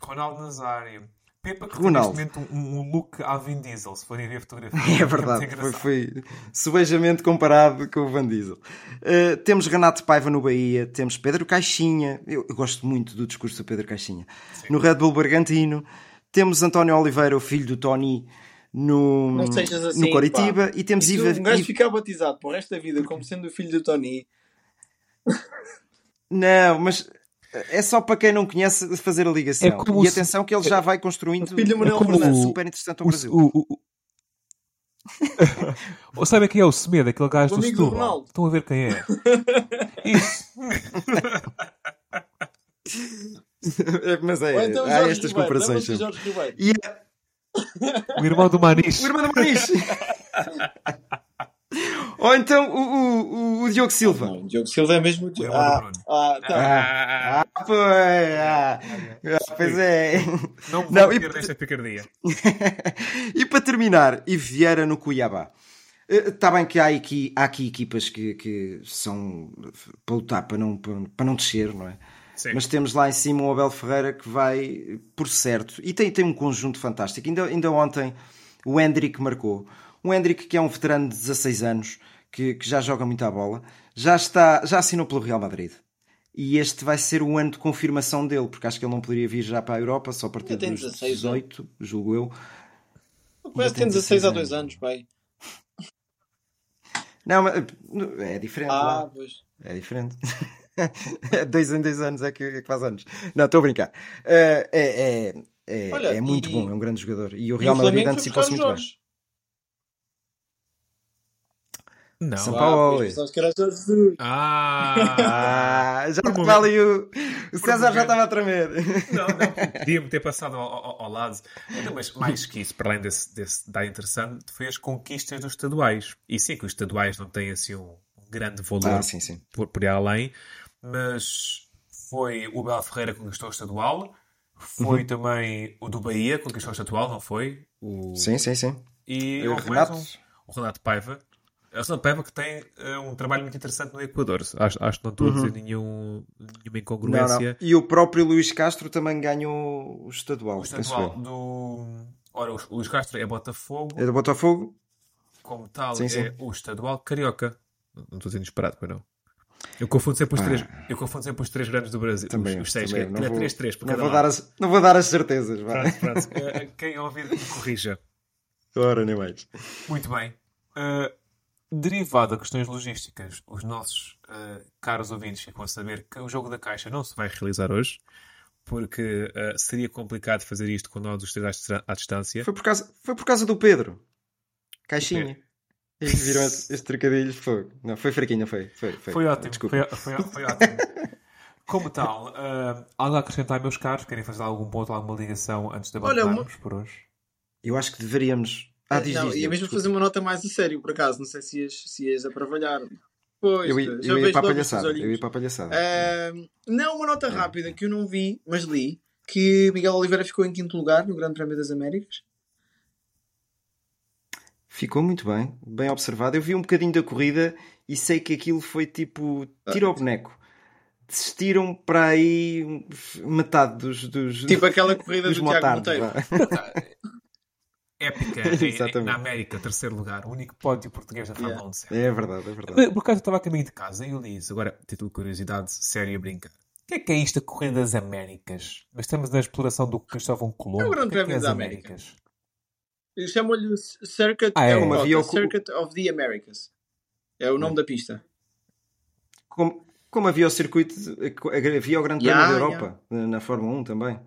Ronaldo Nazário. Pepa que Ronaldo. tem neste momento um, um look à Vin Diesel, se forem ver a fotografia. É verdade, muito foi, foi subejamente comparado com o Van Diesel. Uh, temos Renato Paiva no Bahia, temos Pedro Caixinha, eu, eu gosto muito do discurso do Pedro Caixinha, no Red Bull Bragantino, temos António Oliveira, o filho do Tony, no, assim. no Coritiba, pá. e temos E se Iva. um gajo ficar batizado para o resto da vida como sendo o filho do Tony. Não, mas é só para quem não conhece fazer a ligação. É como e se- atenção que ele já vai construindo O filho Manuel é como Fernandes. super interessante ao O- Brasil. o- o- o- Ou sabe quem é o Semedo, aquele gajo O do Setúbal? Ronaldo. Estão a ver quem é? Isso. mas é, então o há Jorge estas Ribeiro. comparações. E O irmão do Manis. O irmão do Muniz. Ou então o, o, o, o Diogo Silva. Não, o Diogo Silva é mesmo. O do Ah, ah, tá. Ah, ah, pois, ah, ah, pois é. Não me Não, vou e- meter nesta picardia. e para terminar, Ivo Vieira no Cuiabá. Está bem que há aqui, há aqui equipas que, que são para lutar para não, para não descer, não é? Sim. Mas temos lá em cima o Abel Ferreira que vai por certo e tem, tem um conjunto fantástico. Ainda, ainda ontem o Hendrick marcou. O Hendrick, que é um veterano de 16 anos, que, que já joga muita bola, já, está, já assinou pelo Real Madrid. E este vai ser o ano de confirmação dele, porque acho que ele não poderia vir já para a Europa só a partir dos 16, 18, é? julgo eu. Parece que tem 16 há dois anos, pai. Não, mas é diferente. Ah, pois. É diferente. dois em dois anos é que, é que faz anos. Não, estou a brincar. Uh, é, é, é, Olha, é muito e, bom, é um grande jogador. E o Real Madrid antecipou-se muito bem. Não. São Paulo. Ah, ah, já estava ali o, o César já estava a tremer. Não, não, podia-me ter passado ao, ao, ao, lado. Não, mas mais que isso, para além desse, desse da interessante, foi as conquistas dos estaduais. E sim que os estaduais não têm assim um grande valor ah, sim, sim. Por, por ir além, mas foi o Bela Ferreira que conquistou o estadual, foi uhum. também o do Bahia que conquistou o estadual, não foi? O... Sim, sim, sim. E o Renato. Um, o Renato Paiva é o Paiva que tem uh, um trabalho muito interessante no Equador. Acho, acho que não estou uhum. a dizer uhum. nenhum, nenhuma incongruência. Não, não. E o próprio Luís Castro também ganhou o estadual. O estadual do. Ora, o Luís Castro é Botafogo. É do Botafogo. Como tal, sim, é sim. o estadual Carioca. Não estou a dizer disparado, mas não. Eu confundo sempre os, ah. três, eu confundo sempre os três grandes do Brasil. Também, os, os seis, também. que, não, é vou, 3, 3 não, vou dar as, não vou dar as certezas. Pronto, pronto. uh, quem ouvir, corrija. Ora, nem mais. Muito bem. Uh, derivado a questões logísticas, os nossos uh, caros ouvintes ficam a saber que o jogo da caixa não se vai realizar hoje, porque uh, seria complicado fazer isto com nós os três à, distância. Foi por, causa, foi por causa do Pedro. Caixinha. E viram este, este trocadilho? Foi. Não, foi fraquinho, foi. Foi, foi. foi ótimo. Desculpa. Foi, foi, foi ótimo. Como tal, uh, algo a acrescentar, meus caros? Querem fazer algum ponto, alguma ligação antes de avançarmos uma... por hoje? Eu acho que deveríamos ah, diz, não, diz, ia mesmo fazer uma nota mais a sério, por acaso. Não sei se ias, se ias a trabalhar. Pois, eu, ia, eu ia para a palhaçada. Eu ia para a palhaçada. Uh, não, uma nota rápida que eu não vi, mas li, que Miguel Oliveira ficou em quinto lugar no Grande Prémio das Américas. Ficou muito bem, bem observado. Eu vi um bocadinho da corrida e sei que aquilo foi tipo tiro ao boneco. Desistiram para aí metade dos. dos tipo aquela corrida dos do motardos, Tiago Monteiro. épica em, na América, terceiro lugar, o único pódio português da Fórmula 1 yeah. É verdade, é verdade. Por acaso eu estava a caminho de casa e eu li isso, agora, título de curiosidade, sério a brincar. O que é que é isto, a Corrida das Américas? Mas estamos na exploração do Cristóvão Colombo. É o Grande Prémio é, é das Américas. Chamam-lhe Circuit, ah, é, uma oh, Circuit of the Americas. É o nome hum. da pista. Como, como havia o circuito, havia o Grande yeah, da Europa yeah. na Fórmula 1 também.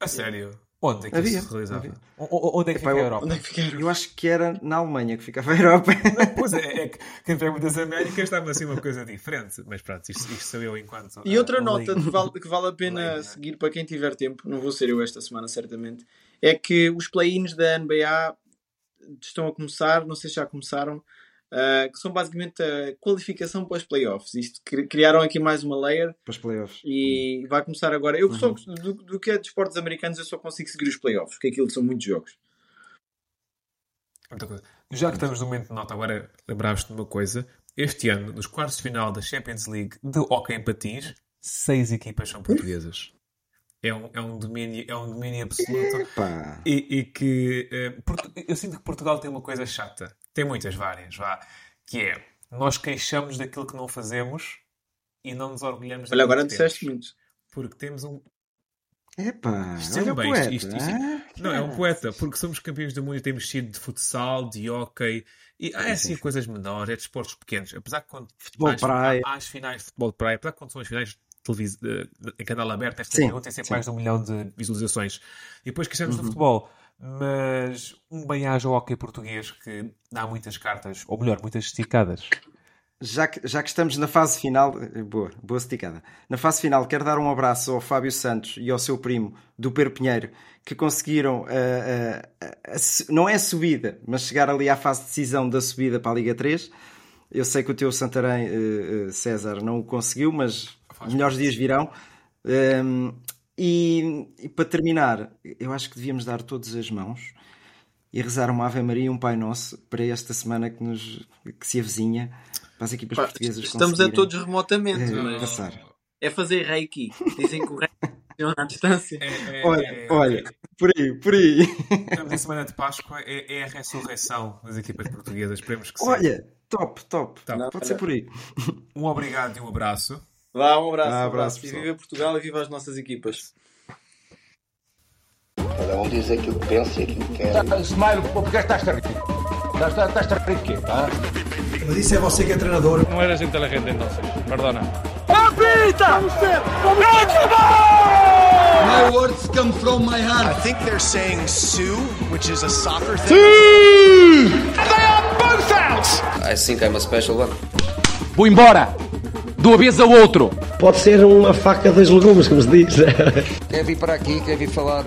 A sério? Onde é que havia, isso se realizava? Onde é que Epá, fica a Europa? Onde é que fica a Europa? Eu acho que era na Alemanha que ficava a Europa. Não, pois é, é que quem pega das Américas estava assim uma coisa diferente. Mas pronto, isto, isto sou eu enquanto. E outra nota que vale, que vale a pena seguir para quem tiver tempo, não vou ser eu esta semana certamente, é que os play-ins da NBA estão a começar, não sei se já começaram, Uh, que são basicamente a qualificação para os playoffs. Isto criaram aqui mais uma layer para os playoffs e vai começar agora. Eu uhum. só, do, do, que é de esportes americanos, eu só consigo seguir os playoffs, porque aquilo são muitos jogos. Já que estamos no momento de nota, agora lembrava-te de uma coisa. Este ano, nos quartos de final da Champions League de Hockey em Patins, seis equipas são portuguesas. É um, é um, domínio, é um domínio absoluto. E, e, que uh, eu sinto que Portugal tem uma coisa chata tem muitas várias, vá. Que é, nós queixamos daquilo que não fazemos e não nos orgulhamos Olha, agora disseste muito. Porque temos um. Epá, isto é um poeta. Isto, isto, isto, não, é um poeta, porque somos campeões do mundo e temos sido de futsal, de hockey, e há assim coisas menores, é de esportes pequenos. Apesar que quando futebol praia. às finais de futebol de praia, apesar que quando são as finais televis... em canal aberto, esta sim, pergunta tem sempre sim. mais de um milhão de visualizações. E depois queixamos uhum. do futebol mas um bem-aja ao hockey português que dá muitas cartas, ou melhor, muitas esticadas. Já que, já que estamos na fase final, boa, boa esticada. Na fase final, quero dar um abraço ao Fábio Santos e ao seu primo do Pedro Pinheiro que conseguiram, uh, uh, uh, não é a subida, mas chegar ali à fase de decisão da subida para a Liga 3. Eu sei que o teu Santarém, eh, eh, César, não o conseguiu, mas melhores dias virão. Um, e, e, para terminar, eu acho que devíamos dar todas as mãos e rezar uma Ave Maria e um Pai Nosso para esta semana que, nos, que se avizinha para as equipas Pá, portuguesas Estamos a todos remotamente, é, mas passar. é fazer reiki. Dizem que o reiki funciona à distância. É, é, Olha, é, olha, por aí, por aí. Estamos em semana de Páscoa, é, é a ressurreição das equipas portuguesas. Esperemos que sim. Olha, top, top. Tá. Pode ser por aí. Um obrigado e um abraço. Vá, um abraço. Ah, um abraço, abraço. E viva Portugal e viva as nossas equipas. Cada um diz aquilo que pensa e aquilo que quer. Smile, porque estás a rir? Estás, estás a rir quê? Mas isso é você que é treinador. No eres inteligente entonces, perdona. My words come from my heart. I think they're saying Sue, which is a soccer thing. And they are both out! I think I'm a special one. Vou embora! De uma vez ao outro! Pode ser uma faca dos legumes, como se diz. Quer vir para aqui, quer vir falar.